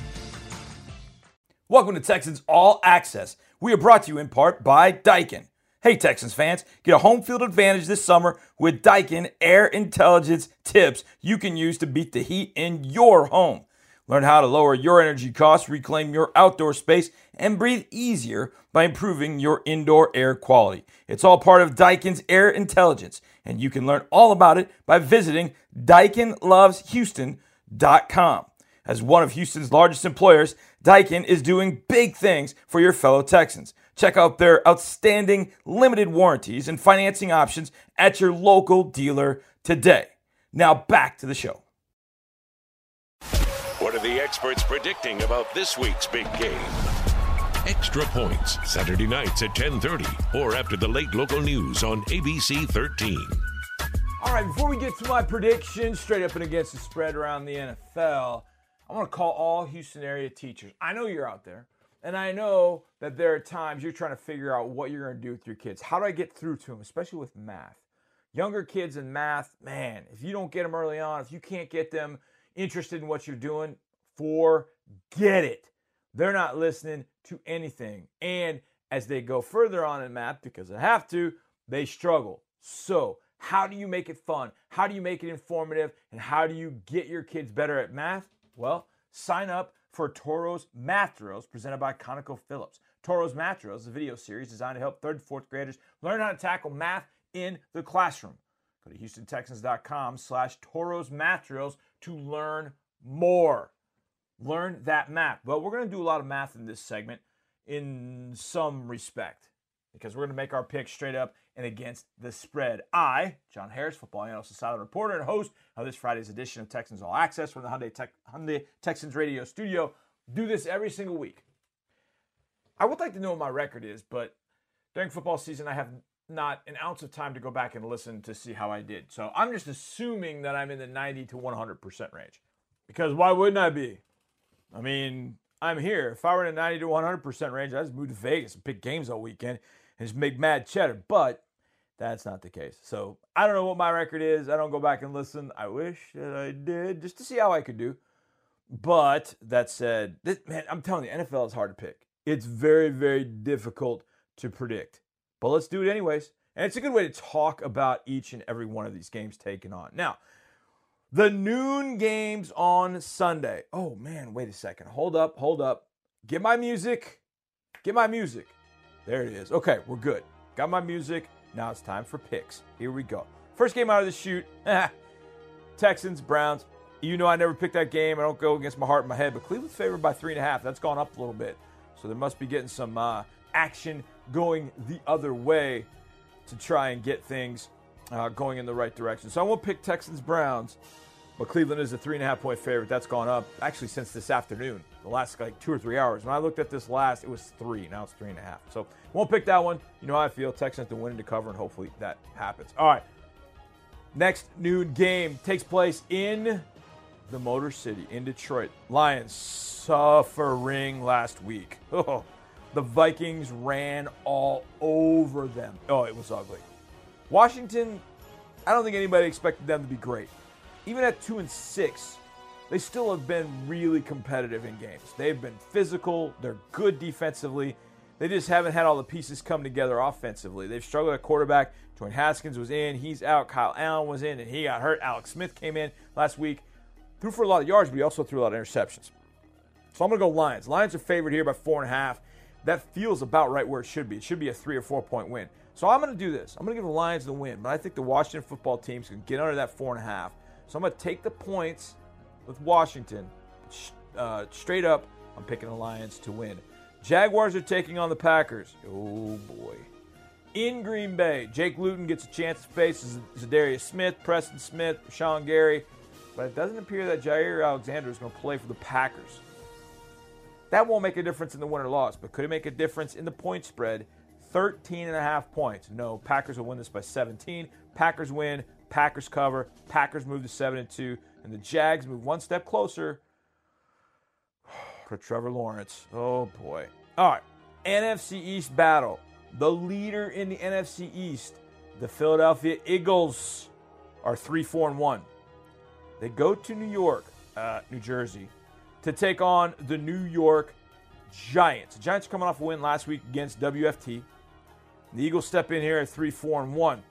Welcome to Texans All Access. We are brought to you in part by Daikin. Hey, Texans fans, get a home field advantage this summer with Daikin Air Intelligence tips you can use to beat the heat in your home. Learn how to lower your energy costs, reclaim your outdoor space, and breathe easier by improving your indoor air quality. It's all part of Daikin's Air Intelligence, and you can learn all about it by visiting DaikinLovesHouston.com. As one of Houston's largest employers, Daikin is doing big things for your fellow Texans. Check out their outstanding limited warranties and financing options at your local dealer today. Now back to the show. What are the experts predicting about this week's big game? Extra Points, Saturday nights at 10:30 or after the late local news on ABC 13. All right, before we get to my predictions straight up and against the spread around the NFL, I want to call all Houston area teachers. I know you're out there, and I know that there are times you're trying to figure out what you're going to do with your kids. How do I get through to them, especially with math? Younger kids in math, man, if you don't get them early on, if you can't get them interested in what you're doing, forget it. They're not listening to anything. And as they go further on in math, because they have to, they struggle. So, how do you make it fun? How do you make it informative? And how do you get your kids better at math? Well, Sign up for Toro's Math Drills presented by ConocoPhillips. Toro's Math Drills is a video series designed to help third and fourth graders learn how to tackle math in the classroom. Go to HoustonTexans.com slash Toro's Math Drills to learn more. Learn that math. Well, we're going to do a lot of math in this segment in some respect because we're going to make our picks straight up and against the spread. I, John Harris, football analyst silent reporter and host of this Friday's edition of Texans All Access from the Hyundai, Hyundai Texans radio studio, do this every single week. I would like to know what my record is, but during football season, I have not an ounce of time to go back and listen to see how I did. So I'm just assuming that I'm in the 90 to 100% range. Because why wouldn't I be? I mean, I'm here. If I were in the 90 to 100% range, I'd just move to Vegas and pick games all weekend and just make mad cheddar. But that's not the case. So I don't know what my record is. I don't go back and listen. I wish that I did just to see how I could do. But that said, this, man, I'm telling you, NFL is hard to pick. It's very, very difficult to predict. But let's do it anyways. And it's a good way to talk about each and every one of these games taken on. Now, the noon games on Sunday. Oh man, wait a second. Hold up, hold up. Get my music. Get my music. There it is. Okay, we're good. Got my music. Now it's time for picks. Here we go. First game out of the shoot. Texans, Browns. You know I never pick that game. I don't go against my heart and my head, but Cleveland's favored by three and a half. That's gone up a little bit. So they must be getting some uh, action going the other way to try and get things uh, going in the right direction. So I won't pick Texans Browns, but Cleveland is a three and a half point favorite. That's gone up actually since this afternoon, the last like two or three hours. When I looked at this last, it was three. Now it's three and a half. So won't pick that one. You know how I feel. Texans to win and to cover, and hopefully that happens. All right. Next noon game takes place in the Motor City in Detroit. Lions suffering last week. Oh, the Vikings ran all over them. Oh, it was ugly. Washington, I don't think anybody expected them to be great. Even at 2 and 6, they still have been really competitive in games. They've been physical, they're good defensively. They just haven't had all the pieces come together offensively. They've struggled at quarterback. Dwayne Haskins was in, he's out. Kyle Allen was in, and he got hurt. Alex Smith came in last week. Threw for a lot of yards, but he also threw a lot of interceptions. So I'm going to go Lions. Lions are favored here by four and a half. That feels about right where it should be. It should be a three or four point win. So I'm going to do this. I'm going to give the Lions the win, but I think the Washington football team's going to get under that four and a half. So I'm going to take the points with Washington. Uh, straight up, I'm picking the Lions to win. Jaguars are taking on the Packers. Oh boy. In Green Bay, Jake Luton gets a chance to face Za'Darius Smith, Preston Smith, Sean Gary, but it doesn't appear that Jaire Alexander is going to play for the Packers. That won't make a difference in the win or loss, but could it make a difference in the point spread? 13 and a half points. No, Packers will win this by 17. Packers win, Packers cover, Packers move to 7 and 2, and the Jags move one step closer for Trevor Lawrence. Oh boy. All right. NFC East battle. The leader in the NFC East, the Philadelphia Eagles, are 3 4 and 1. They go to New York, uh, New Jersey, to take on the New York Giants. The Giants are coming off a win last week against WFT. The Eagles step in here at 3 4 and 1.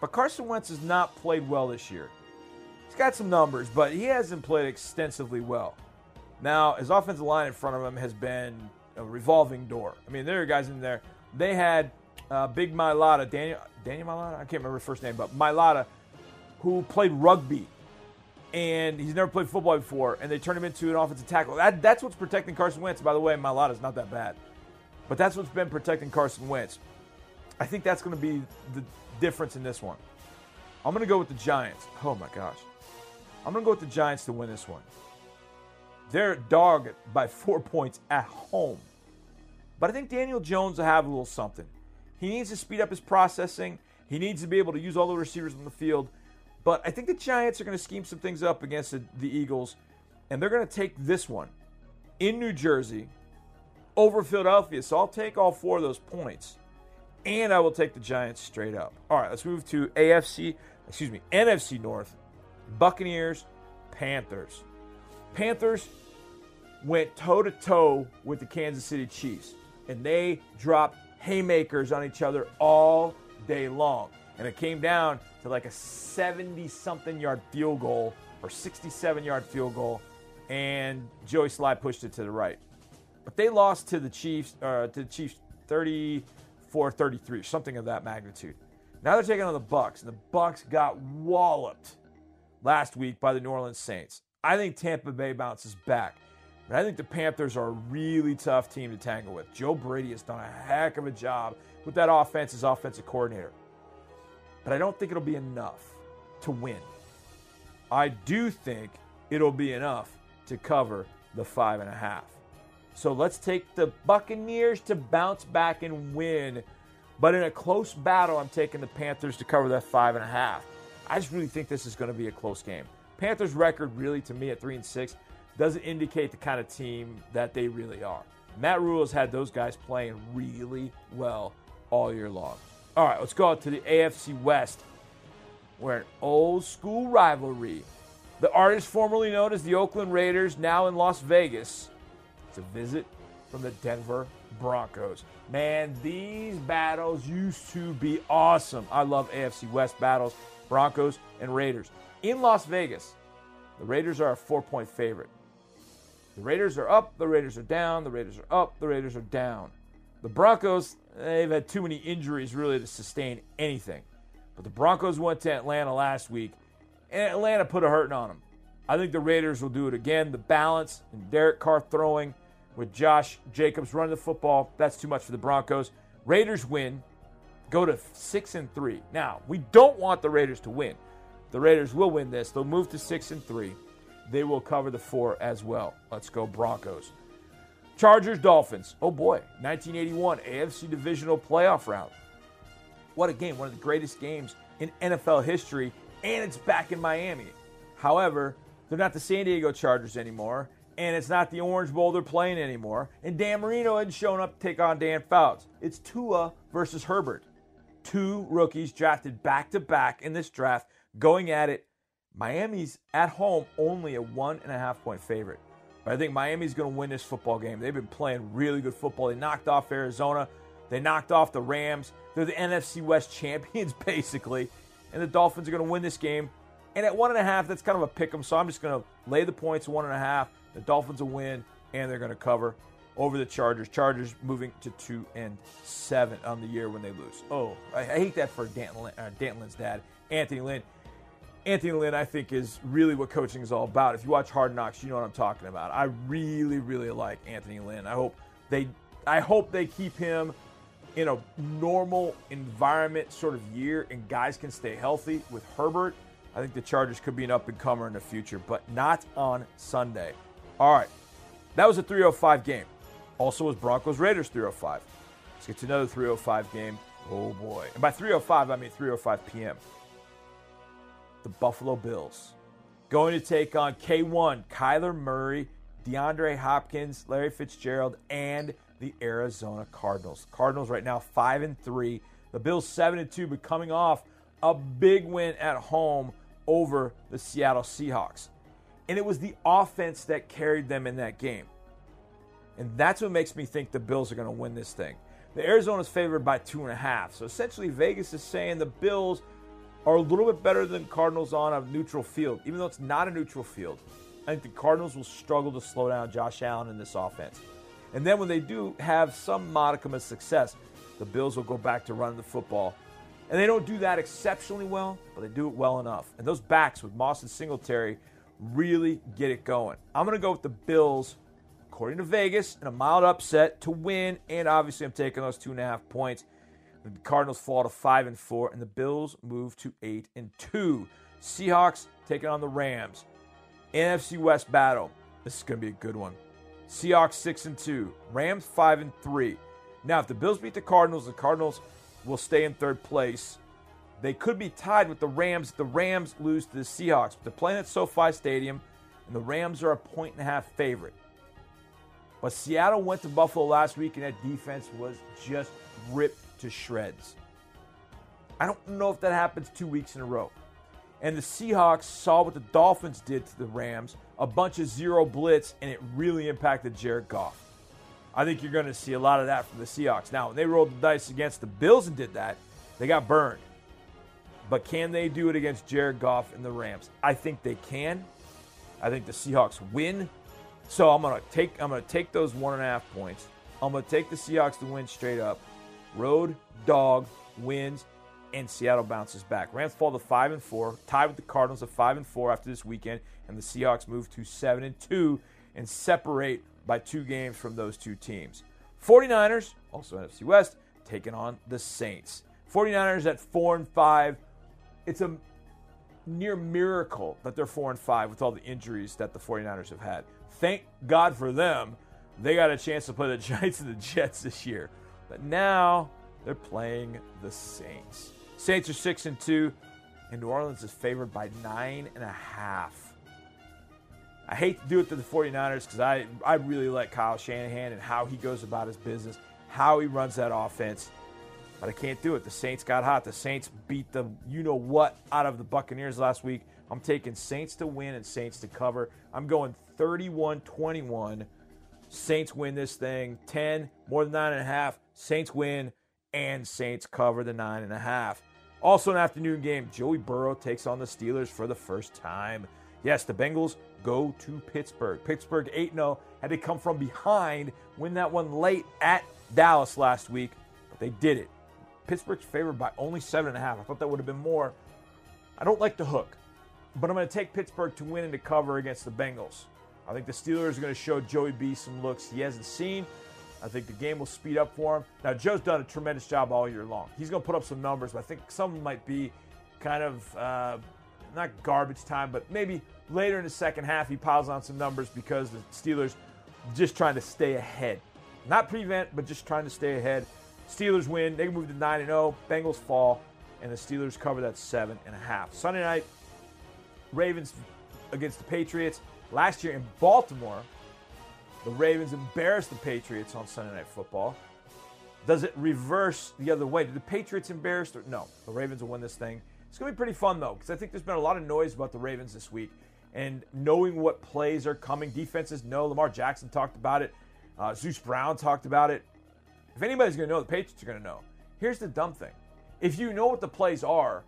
But Carson Wentz has not played well this year. He's got some numbers, but he hasn't played extensively well. Now, his offensive line in front of him has been a revolving door. I mean, there are guys in there. They had uh, Big Mailata, Daniel, Daniel Mailata? I can't remember his first name, but Mailata, who played rugby. And he's never played football before, and they turned him into an offensive tackle. That, that's what's protecting Carson Wentz. By the way, Mailata's not that bad. But that's what's been protecting Carson Wentz. I think that's going to be the difference in this one. I'm going to go with the Giants. Oh my gosh. I'm going to go with the Giants to win this one. They're dog by four points at home. But I think Daniel Jones will have a little something. He needs to speed up his processing. He needs to be able to use all the receivers on the field. But I think the Giants are going to scheme some things up against the, the Eagles, and they're going to take this one in New Jersey over Philadelphia. So I'll take all four of those points, and I will take the Giants straight up. All right, let's move to AFC, excuse me, NFC North. Buccaneers, Panthers. Panthers went toe to toe with the Kansas City Chiefs, and they dropped haymakers on each other all day long. And it came down to like a 70 something yard field goal or 67 yard field goal. and Joey Slye pushed it to the right. But they lost to the Chiefs, uh, to the Chiefs 34-33, something of that magnitude. Now they're taking on the Bucks, and the Bucks got walloped last week by the New Orleans Saints. I think Tampa Bay bounces back. But I think the Panthers are a really tough team to tangle with. Joe Brady has done a heck of a job with that offense as offensive coordinator. But I don't think it'll be enough to win. I do think it'll be enough to cover the five and a half. So let's take the Buccaneers to bounce back and win. But in a close battle, I'm taking the Panthers to cover that five and a half. I just really think this is going to be a close game. Panthers' record, really, to me, at three and six, doesn't indicate the kind of team that they really are. Matt Rhule has had those guys playing really well all year long. All right, let's go out to the AFC West, where an old school rivalry. The artist formerly known as the Oakland Raiders, now in Las Vegas, it's a visit from the Denver Broncos. Man, these battles used to be awesome. I love AFC West battles, Broncos and Raiders. In Las Vegas, the Raiders are a four point favorite. The Raiders are up, the Raiders are down, the Raiders are up, the Raiders are down. The Broncos, they've had too many injuries really to sustain anything. But the Broncos went to Atlanta last week, and Atlanta put a hurting on them. I think the Raiders will do it again. The balance and Derek Carr throwing with Josh Jacobs running the football, that's too much for the Broncos. Raiders win, go to 6 and 3. Now, we don't want the Raiders to win. The Raiders will win this. They'll move to 6 and 3 they will cover the four as well. Let's go, Broncos. Chargers, Dolphins. Oh boy, 1981 AFC Divisional Playoff round. What a game, one of the greatest games in NFL history, and it's back in Miami. However, they're not the San Diego Chargers anymore, and it's not the Orange Bowl they're playing anymore, and Dan Marino hadn't shown up to take on Dan Fouts. It's Tua versus Herbert. Two rookies drafted back to back in this draft, going at it Miami's at home only a one and a half point favorite. But I think Miami's going to win this football game. They've been playing really good football. They knocked off Arizona. They knocked off the Rams. They're the NFC West champions, basically. And the Dolphins are going to win this game. And at one and a half, that's kind of a pick 'em. So I'm just going to lay the points one and a half. The Dolphins will win, and they're going to cover over the Chargers. Chargers moving to two and seven on the year when they lose. Oh, I, hate that for Danton, uh, Lynn's dad, Anthony Lynn. Anthony Lynn, I think, is really what coaching is all about. If you watch Hard Knocks, you know what I'm talking about. I really, really like Anthony Lynn. I hope they, I hope they keep him in a normal environment sort of year, and guys can stay healthy. With Herbert, I think the Chargers could be an up and comer in the future, but not on Sunday. All right, that was a 305 game. Also was Broncos Raiders 305. Let's get to another 305 game. Oh boy! And by 305, I mean 305 p.m the Buffalo Bills. Going to take on K1, Kyler Murray, DeAndre Hopkins, Larry Fitzgerald, and the Arizona Cardinals. Cardinals right now 5 and 3. The Bills 7 and 2, but coming off a big win at home over the Seattle Seahawks. And it was the offense that carried them in that game. And that's what makes me think the Bills are going to win this thing. The Arizona's favored by two and a half. So essentially, Vegas is saying the Bills are a little bit better than Cardinals on a neutral field, even though it's not a neutral field. I think the Cardinals will struggle to slow down Josh Allen in this offense. And then when they do have some modicum of success, the Bills will go back to running the football. And they don't do that exceptionally well, but they do it well enough. And those backs with Moss and Singletary really get it going. I'm going to go with the Bills, according to Vegas, in a mild upset to win. And obviously, I'm taking those two and a half points. The Cardinals fall to five and four, and the Bills move to eight and two. Seahawks taking on the Rams. NFC West battle. This is going to be a good one. Seahawks six and two. Rams five and three. Now, if the Bills beat the Cardinals, the Cardinals will stay in third place. They could be tied with the Rams. The Rams lose to the Seahawks. But they're playing at SoFi Stadium, and the Rams are a point and a half favorite. But Seattle went to Buffalo last week, and that defense was just ripped to shreds. I don't know if that happens two weeks in a row. And the Seahawks saw what the Dolphins did to the Rams a bunch of zero blitz, and it really impacted Jared Goff. I think you're going to see a lot of that from the Seahawks. Now, when they rolled the dice against the Bills and did that, they got burned. But can they do it against Jared Goff and the Rams? I think they can. I think the Seahawks win So I'm gonna take I'm gonna take those one and a half points. I'm gonna take the Seahawks to win straight up. Road dog wins, and Seattle bounces back. Rams fall to five and four, tied with the Cardinals at five and four after this weekend, and the Seahawks move to seven and two and separate by two games from those two teams. 49ers, also NFC West, taking on the Saints. 49ers at 4 and 5. It's a near miracle that they're 4 and 5 with all the injuries that the 49ers have had. Thank God for them. They got a chance to play the Giants and the Jets this year. But now they're playing the Saints. Saints are 6 and 2, and New Orleans is favored by nine and a half. I hate to do it to the 49ers because I, I really like Kyle Shanahan and how he goes about his business, how he runs that offense. But I can't do it. The Saints got hot. The Saints beat the you know what out of the Buccaneers last week. I'm taking Saints to win and Saints to cover. I'm going 31 21. Saints win this thing. 10, more than 9.5. Saints win and Saints cover the 9.5. Also, an afternoon game. Joey Burrow takes on the Steelers for the first time. Yes, the Bengals go to Pittsburgh. Pittsburgh 8 0 had to come from behind, win that one late at Dallas last week, but they did it. Pittsburgh's favored by only 7.5. I thought that would have been more. I don't like the hook, but I'm going to take Pittsburgh to win and to cover against the Bengals. I think the Steelers are going to show Joey B some looks he hasn't seen. I think the game will speed up for him. Now, Joe's done a tremendous job all year long. He's going to put up some numbers, but I think some might be kind of uh, not garbage time, but maybe later in the second half he piles on some numbers because the Steelers just trying to stay ahead. Not prevent, but just trying to stay ahead. Steelers win. They move to 9 0. Bengals fall, and the Steelers cover that 7.5. Sunday night, Ravens against the Patriots. Last year in Baltimore, the Ravens embarrassed the Patriots on Sunday Night Football. Does it reverse the other way? Did the Patriots embarrass? Or, no, the Ravens will win this thing. It's going to be pretty fun, though, because I think there's been a lot of noise about the Ravens this week. And knowing what plays are coming, defenses know. Lamar Jackson talked about it. Uh, Zeus Brown talked about it. If anybody's going to know, the Patriots are going to know. Here's the dumb thing if you know what the plays are,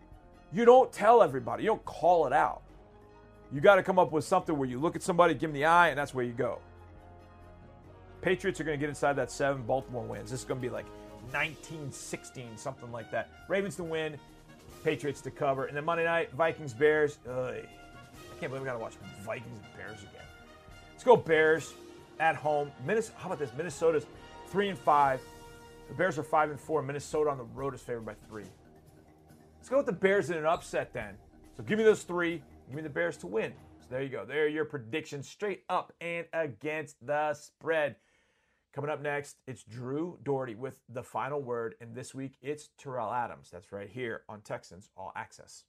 you don't tell everybody, you don't call it out. You got to come up with something where you look at somebody, give them the eye, and that's where you go. Patriots are going to get inside that seven. Baltimore wins. This is going to be like 1916, something like that. Ravens to win, Patriots to cover. And then Monday night, Vikings, Bears. Ugh, I can't believe we got to watch Vikings and Bears again. Let's go Bears at home. Minnesota, how about this? Minnesota's three and five. The Bears are five and four. Minnesota on the road is favored by three. Let's go with the Bears in an upset then. So give me those three. Give me the Bears to win. So there you go. There are your predictions straight up and against the spread. Coming up next, it's Drew Dougherty with the final word. And this week, it's Tyrell Adams. That's right here on Texans All Access.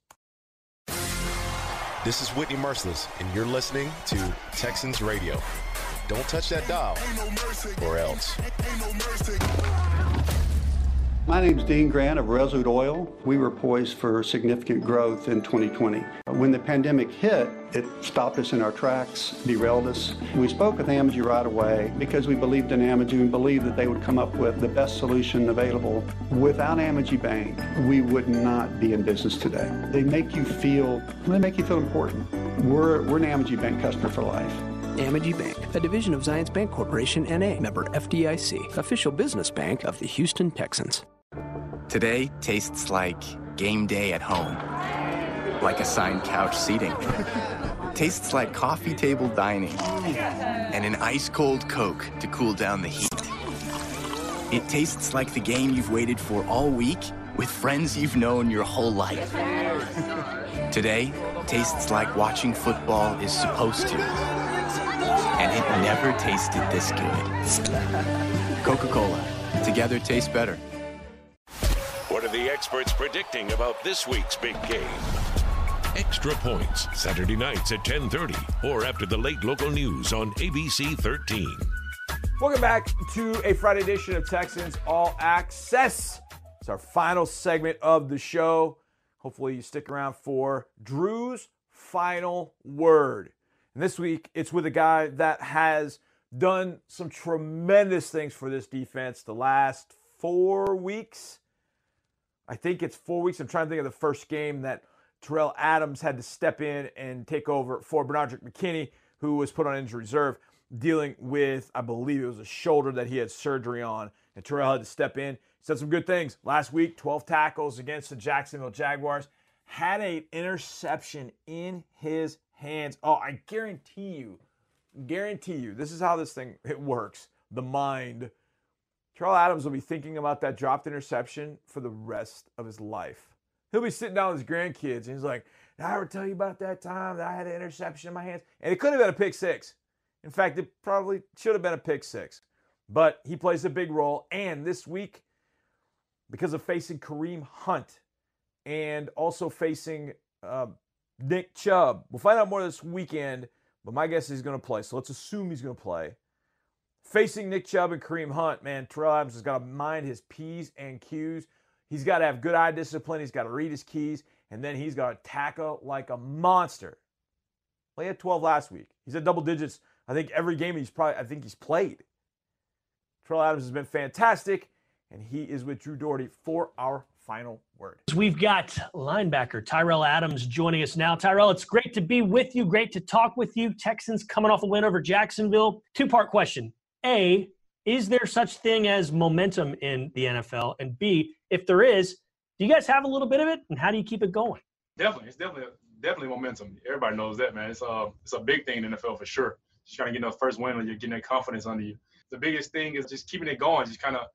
This is Whitney Mercilus, and you're listening to Texans Radio. Don't touch that dial, or else. My name is Dean Grant of Resolute Oil. We were poised for significant growth in 2020. When the pandemic hit, it stopped us in our tracks, derailed us. We spoke with Amegy right away because we believed in Amegy and believed that they would come up with the best solution available. Without Amegy Bank, we would not be in business today. They make you feel, they make you feel important. We're, we're an Amegy Bank customer for life. Amegy Bank, a division of Zions Bank Corporation NA, member FDIC, official business bank of the Houston Texans. Today tastes like game day at home, like assigned couch seating. tastes like coffee table dining and an ice cold Coke to cool down the heat. It tastes like the game you've waited for all week with friends you've known your whole life. Today tastes like watching football is supposed to. And it never tasted this good. Coca Cola. Together tastes better. What are the experts predicting about this week's big game? Extra Points, Saturday nights at 10:30 or after the late local news on ABC 13. Welcome back to a Friday edition of Texans All Access. It's our final segment of the show. Hopefully, you stick around for Drew's final word. And this week, it's with a guy that has done some tremendous things for this defense the last four weeks. I think it's four weeks. I'm trying to think of the first game that Tyrell Adams had to step in and take over for Benardrick McKinney, who was put on injury reserve. dealing with, I believe it was a shoulder that he had surgery on, and Tyrell had to step in. He said some good things. Last week, 12 tackles against the Jacksonville Jaguars. Had an interception in his hands. Oh, I guarantee you, guarantee you, this is how this thing it works. The mind. Tyrell Adams will be thinking about that dropped interception for the rest of his life. He'll be sitting down with his grandkids and he's like, Did I ever tell you about that time that I had an interception in my hands? And it could have been a pick six. In fact, it probably should have been a pick six. But he plays a big role. And this week, because of facing Kareem Hunt and also facing uh, Nick Chubb, we'll find out more this weekend, but my guess is he's going to play. So let's assume he's going to play. Facing Nick Chubb and Kareem Hunt, man, Tyrell Adams has got to mind his P's and Q's. He's got to have good eye discipline. He's got to read his keys, and then he's got to tackle like a monster. Well, he had 12 last week. He's at double digits. I think every game he's probably, I think he's played. Tyrell Adams has been fantastic, and he is with Drew Dougherty for our final word. We've got linebacker Tyrell Adams joining us now. Tyrell, it's great to be with you. Great to talk with you. Texans coming off a win over Jacksonville. Two part question. A, is there such thing as momentum in the NFL? And B, if there is, do you guys have a little bit of it, and how do you keep it going? Definitely, it's definitely definitely momentum. Everybody knows that, man. It's a uh, it's a big thing in the NFL for sure. Just trying to get that first win when you're getting that confidence under you. The biggest thing is just keeping it going, just kind of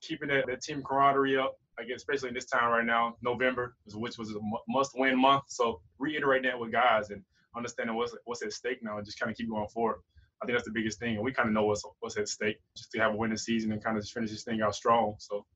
keeping that, that team camaraderie up. I guess especially in this time right now, November, which was a must-win month. So reiterate that with guys and understanding what's what's at stake now, and just kind of keep going forward. I think that's the biggest thing, and we kind of know what's what's at stake, just to have a winning season and kind of just finish this thing out strong. So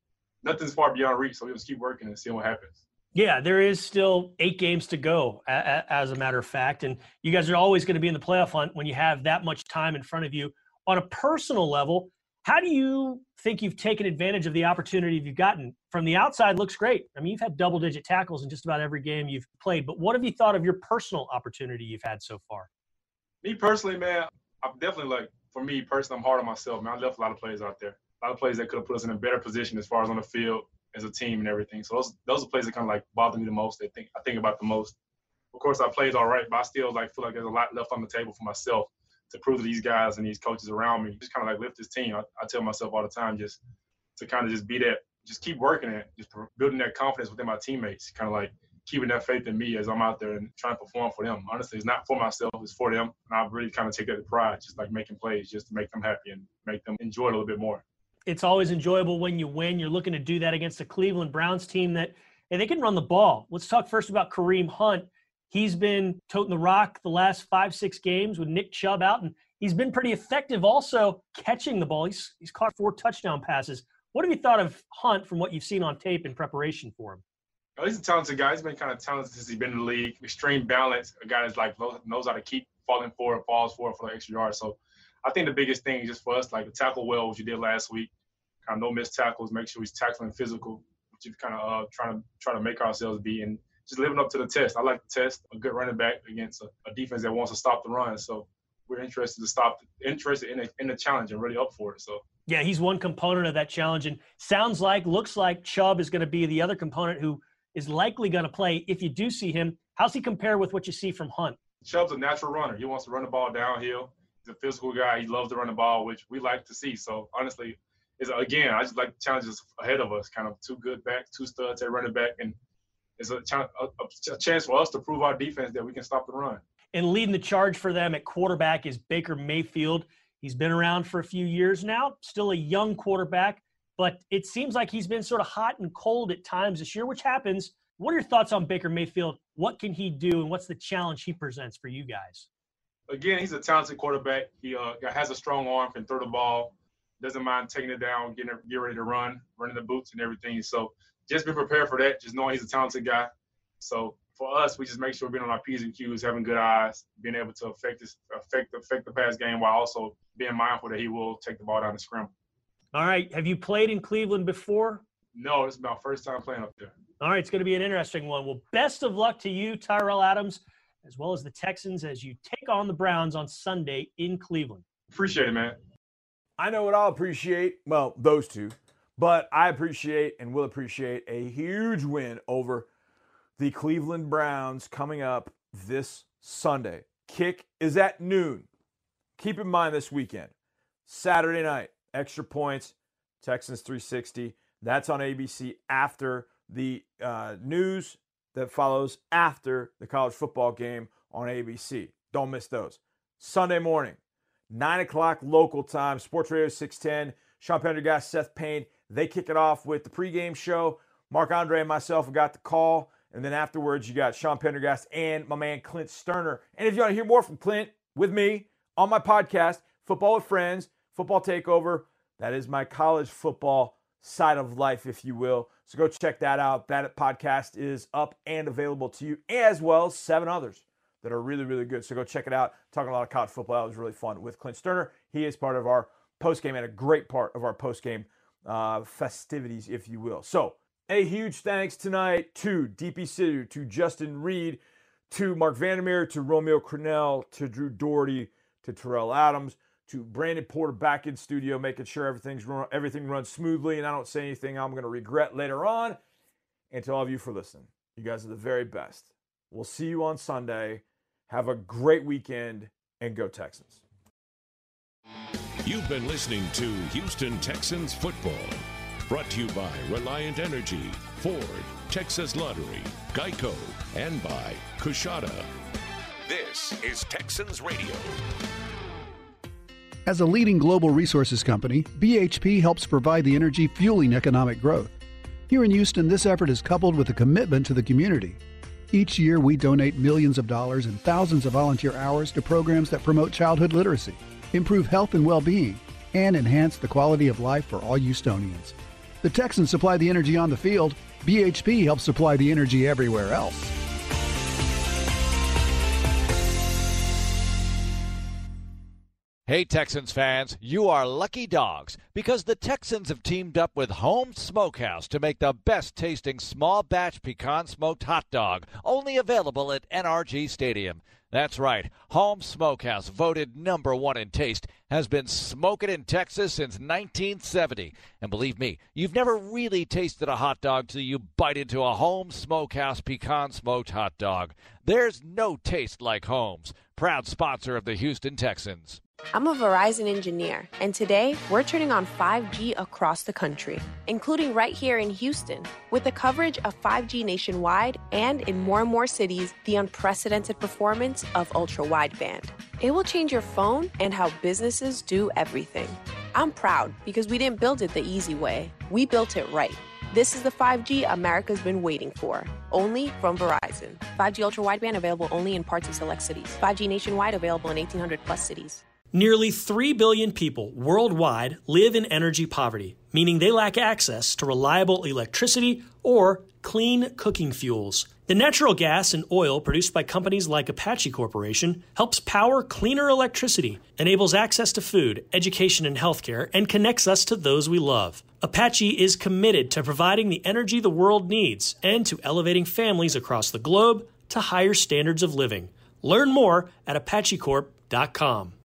nothing's far beyond reach. So we just keep working and see what happens. Yeah, there is still eight games to go, as a matter of fact, and you guys are always going to be in the playoff hunt when you have that much time in front of you. On a personal level, how do you think you've taken advantage of the opportunity you've gotten? From the outside, looks great. I mean, you've had double-digit tackles in just about every game you've played. But what have you thought of your personal opportunity you've had so far? Me personally, man, I'm definitely like for me personally, I'm hard on myself. Man, I left a lot of plays out there, a lot of plays that could have put us in a better position as far as on the field as a team and everything. So those those are plays that kind of like bother me the most. They think I think about the most. Of course, I played all right, but I still like feel like there's a lot left on the table for myself to prove to these guys and these coaches around me. Just kind of like lift this team. I, I tell myself all the time just to kind of just be that, just keep working it, just building that confidence within my teammates. Kind of like keeping that faith in me as I'm out there and trying to perform for them. Honestly, it's not for myself, it's for them. And I really kind of take that pride, just like making plays just to make them happy and make them enjoy it a little bit more. It's always enjoyable when you win. You're looking to do that against a Cleveland Browns team that and they can run the ball. Let's talk first about Kareem Hunt. He's been toting the rock the last five, six games with Nick Chubb out, and he's been pretty effective also catching the ball. He's, he's caught four touchdown passes. What have you thought of Hunt from what you've seen on tape in preparation for him? Oh, he's a talented guy. He's been kind of talented since he's been in the league. Extreme balance. A guy that's like knows how to keep falling forward, falls forward for the extra yards. So I think the biggest thing is just for us, like to tackle well, what you did last week. Kind of no missed tackles. Make sure he's tackling physical, which is kind of uh, trying to try to make ourselves be, and just living up to the test. I like the test. A good running back against a, a defense that wants to stop the run. So we're interested to stop, interested in, a, in the challenge and really up for it. So. Yeah, he's one component of that challenge, and sounds like, looks like Chubb is going to be the other component who is likely going to play if you do see him. How's he compare with what you see from Hunt? Chubb's a natural runner. He wants to run the ball downhill. He's a physical guy. He loves to run the ball, which we like to see. So honestly, is again, I just like the challenges ahead of us. Kind of two good backs, two studs at running back, and it's a, a, a chance for us to prove our defense that we can stop the run. And leading the charge for them at quarterback is Baker Mayfield. He's been around for a few years now, still a young quarterback, but it seems like he's been sort of hot and cold at times this year, which happens. What are your thoughts on Baker Mayfield? What can he do, and what's the challenge he presents for you guys? Again, he's a talented quarterback. He uh, has a strong arm, can throw the ball, doesn't mind taking it down, getting get ready to run, running the boots and everything. So just be prepared for that. Just knowing he's a talented guy. So for us, we just make sure we're being on our p's and q's, having good eyes, being able to affect this, affect affect the pass game while also being mindful that he will take the ball down the scrim. All right. Have you played in Cleveland before? No, it's my first time playing up there. All right, it's going to be an interesting one. Well, best of luck to you, Tyrell Adams, as well as the Texans as you take on the Browns on Sunday in Cleveland. Appreciate it, man. I know what I'll appreciate. Well, those two, but I appreciate and will appreciate a huge win over the Cleveland Browns coming up this Sunday. Kick is at noon. keep in mind this weekend, Saturday night, extra points, Texans 360. That's on ABC after the uh, news that follows after the college football game on ABC. Don't miss those. Sunday morning, 9 o'clock local time, Sports Radio 610. Sean Pendergast, Seth Payne. They kick it off with the pregame show. Mark Andre and myself got the call. And then afterwards, you got Sean Pendergast and my man Clint Stoerner. And if you want to hear more from Clint with me on my podcast, Football with Friends, Football Takeover, that is my college football side of life, if you will. So go check that out. That podcast is up and available to you, as well as seven others that are really, really good. So go check it out. Talking a lot of college football. That was really fun with Clint Stoerner. He is part of our post game and a great part of our post game uh, festivities, if you will. So a huge thanks tonight to Deepi Sidhu, to Justin Reid, to Marc Vandermeer, to Romeo Crennel, to Drew Dougherty, to Tyrell Adams, to Brandon Porter back in studio, making sure everything's run, everything runs smoothly and I don't say anything I'm going to regret later on. And to all of you for listening, you guys are the very best. We'll see you on Sunday. Have a great weekend and go Texans. You've been listening to Houston Texans football. Brought to you by Reliant Energy, Ford, Texas Lottery, Geico, and by Kushada. This is Texans Radio. As a leading global resources company, BHP helps provide the energy fueling economic growth. Here in Houston, this effort is coupled with a commitment to the community. Each year, we donate millions of dollars and thousands of volunteer hours to programs that promote childhood literacy, improve health and well being, and enhance the quality of life for all Houstonians. The Texans supply the energy on the field, BHP helps supply the energy everywhere else. Hey, Texans fans, you are lucky dogs because the Texans have teamed up with Holmes Smokehouse to make the best tasting small batch pecan smoked hot dog, only available at NRG Stadium. That's right, Holmes Smokehouse, voted number one in taste, has been smoking in Texas since 1970. And believe me, you've never really tasted a hot dog till you bite into a Holmes Smokehouse pecan smoked hot dog. There's no taste like Holmes, proud sponsor of the Houston Texans. I'm a Verizon engineer, and today we're turning on 5G across the country, including right here in Houston, with the coverage of 5G nationwide and in more and more cities, the unprecedented performance of ultra wideband. It will change your phone and how businesses do everything. I'm proud because we didn't build it the easy way, we built it right. This is the 5G America's been waiting for, only from Verizon. 5G ultra wideband available only in parts of select cities. 5G nationwide available in 1800 plus cities. Nearly 3 billion people worldwide live in energy poverty, meaning they lack access to reliable electricity or clean cooking fuels. The natural gas and oil produced by companies like Apache Corporation helps power cleaner electricity, enables access to food, education, and healthcare, and connects us to those we love. Apache is committed to providing the energy the world needs and to elevating families across the globe to higher standards of living. Learn more at apachecorp.com.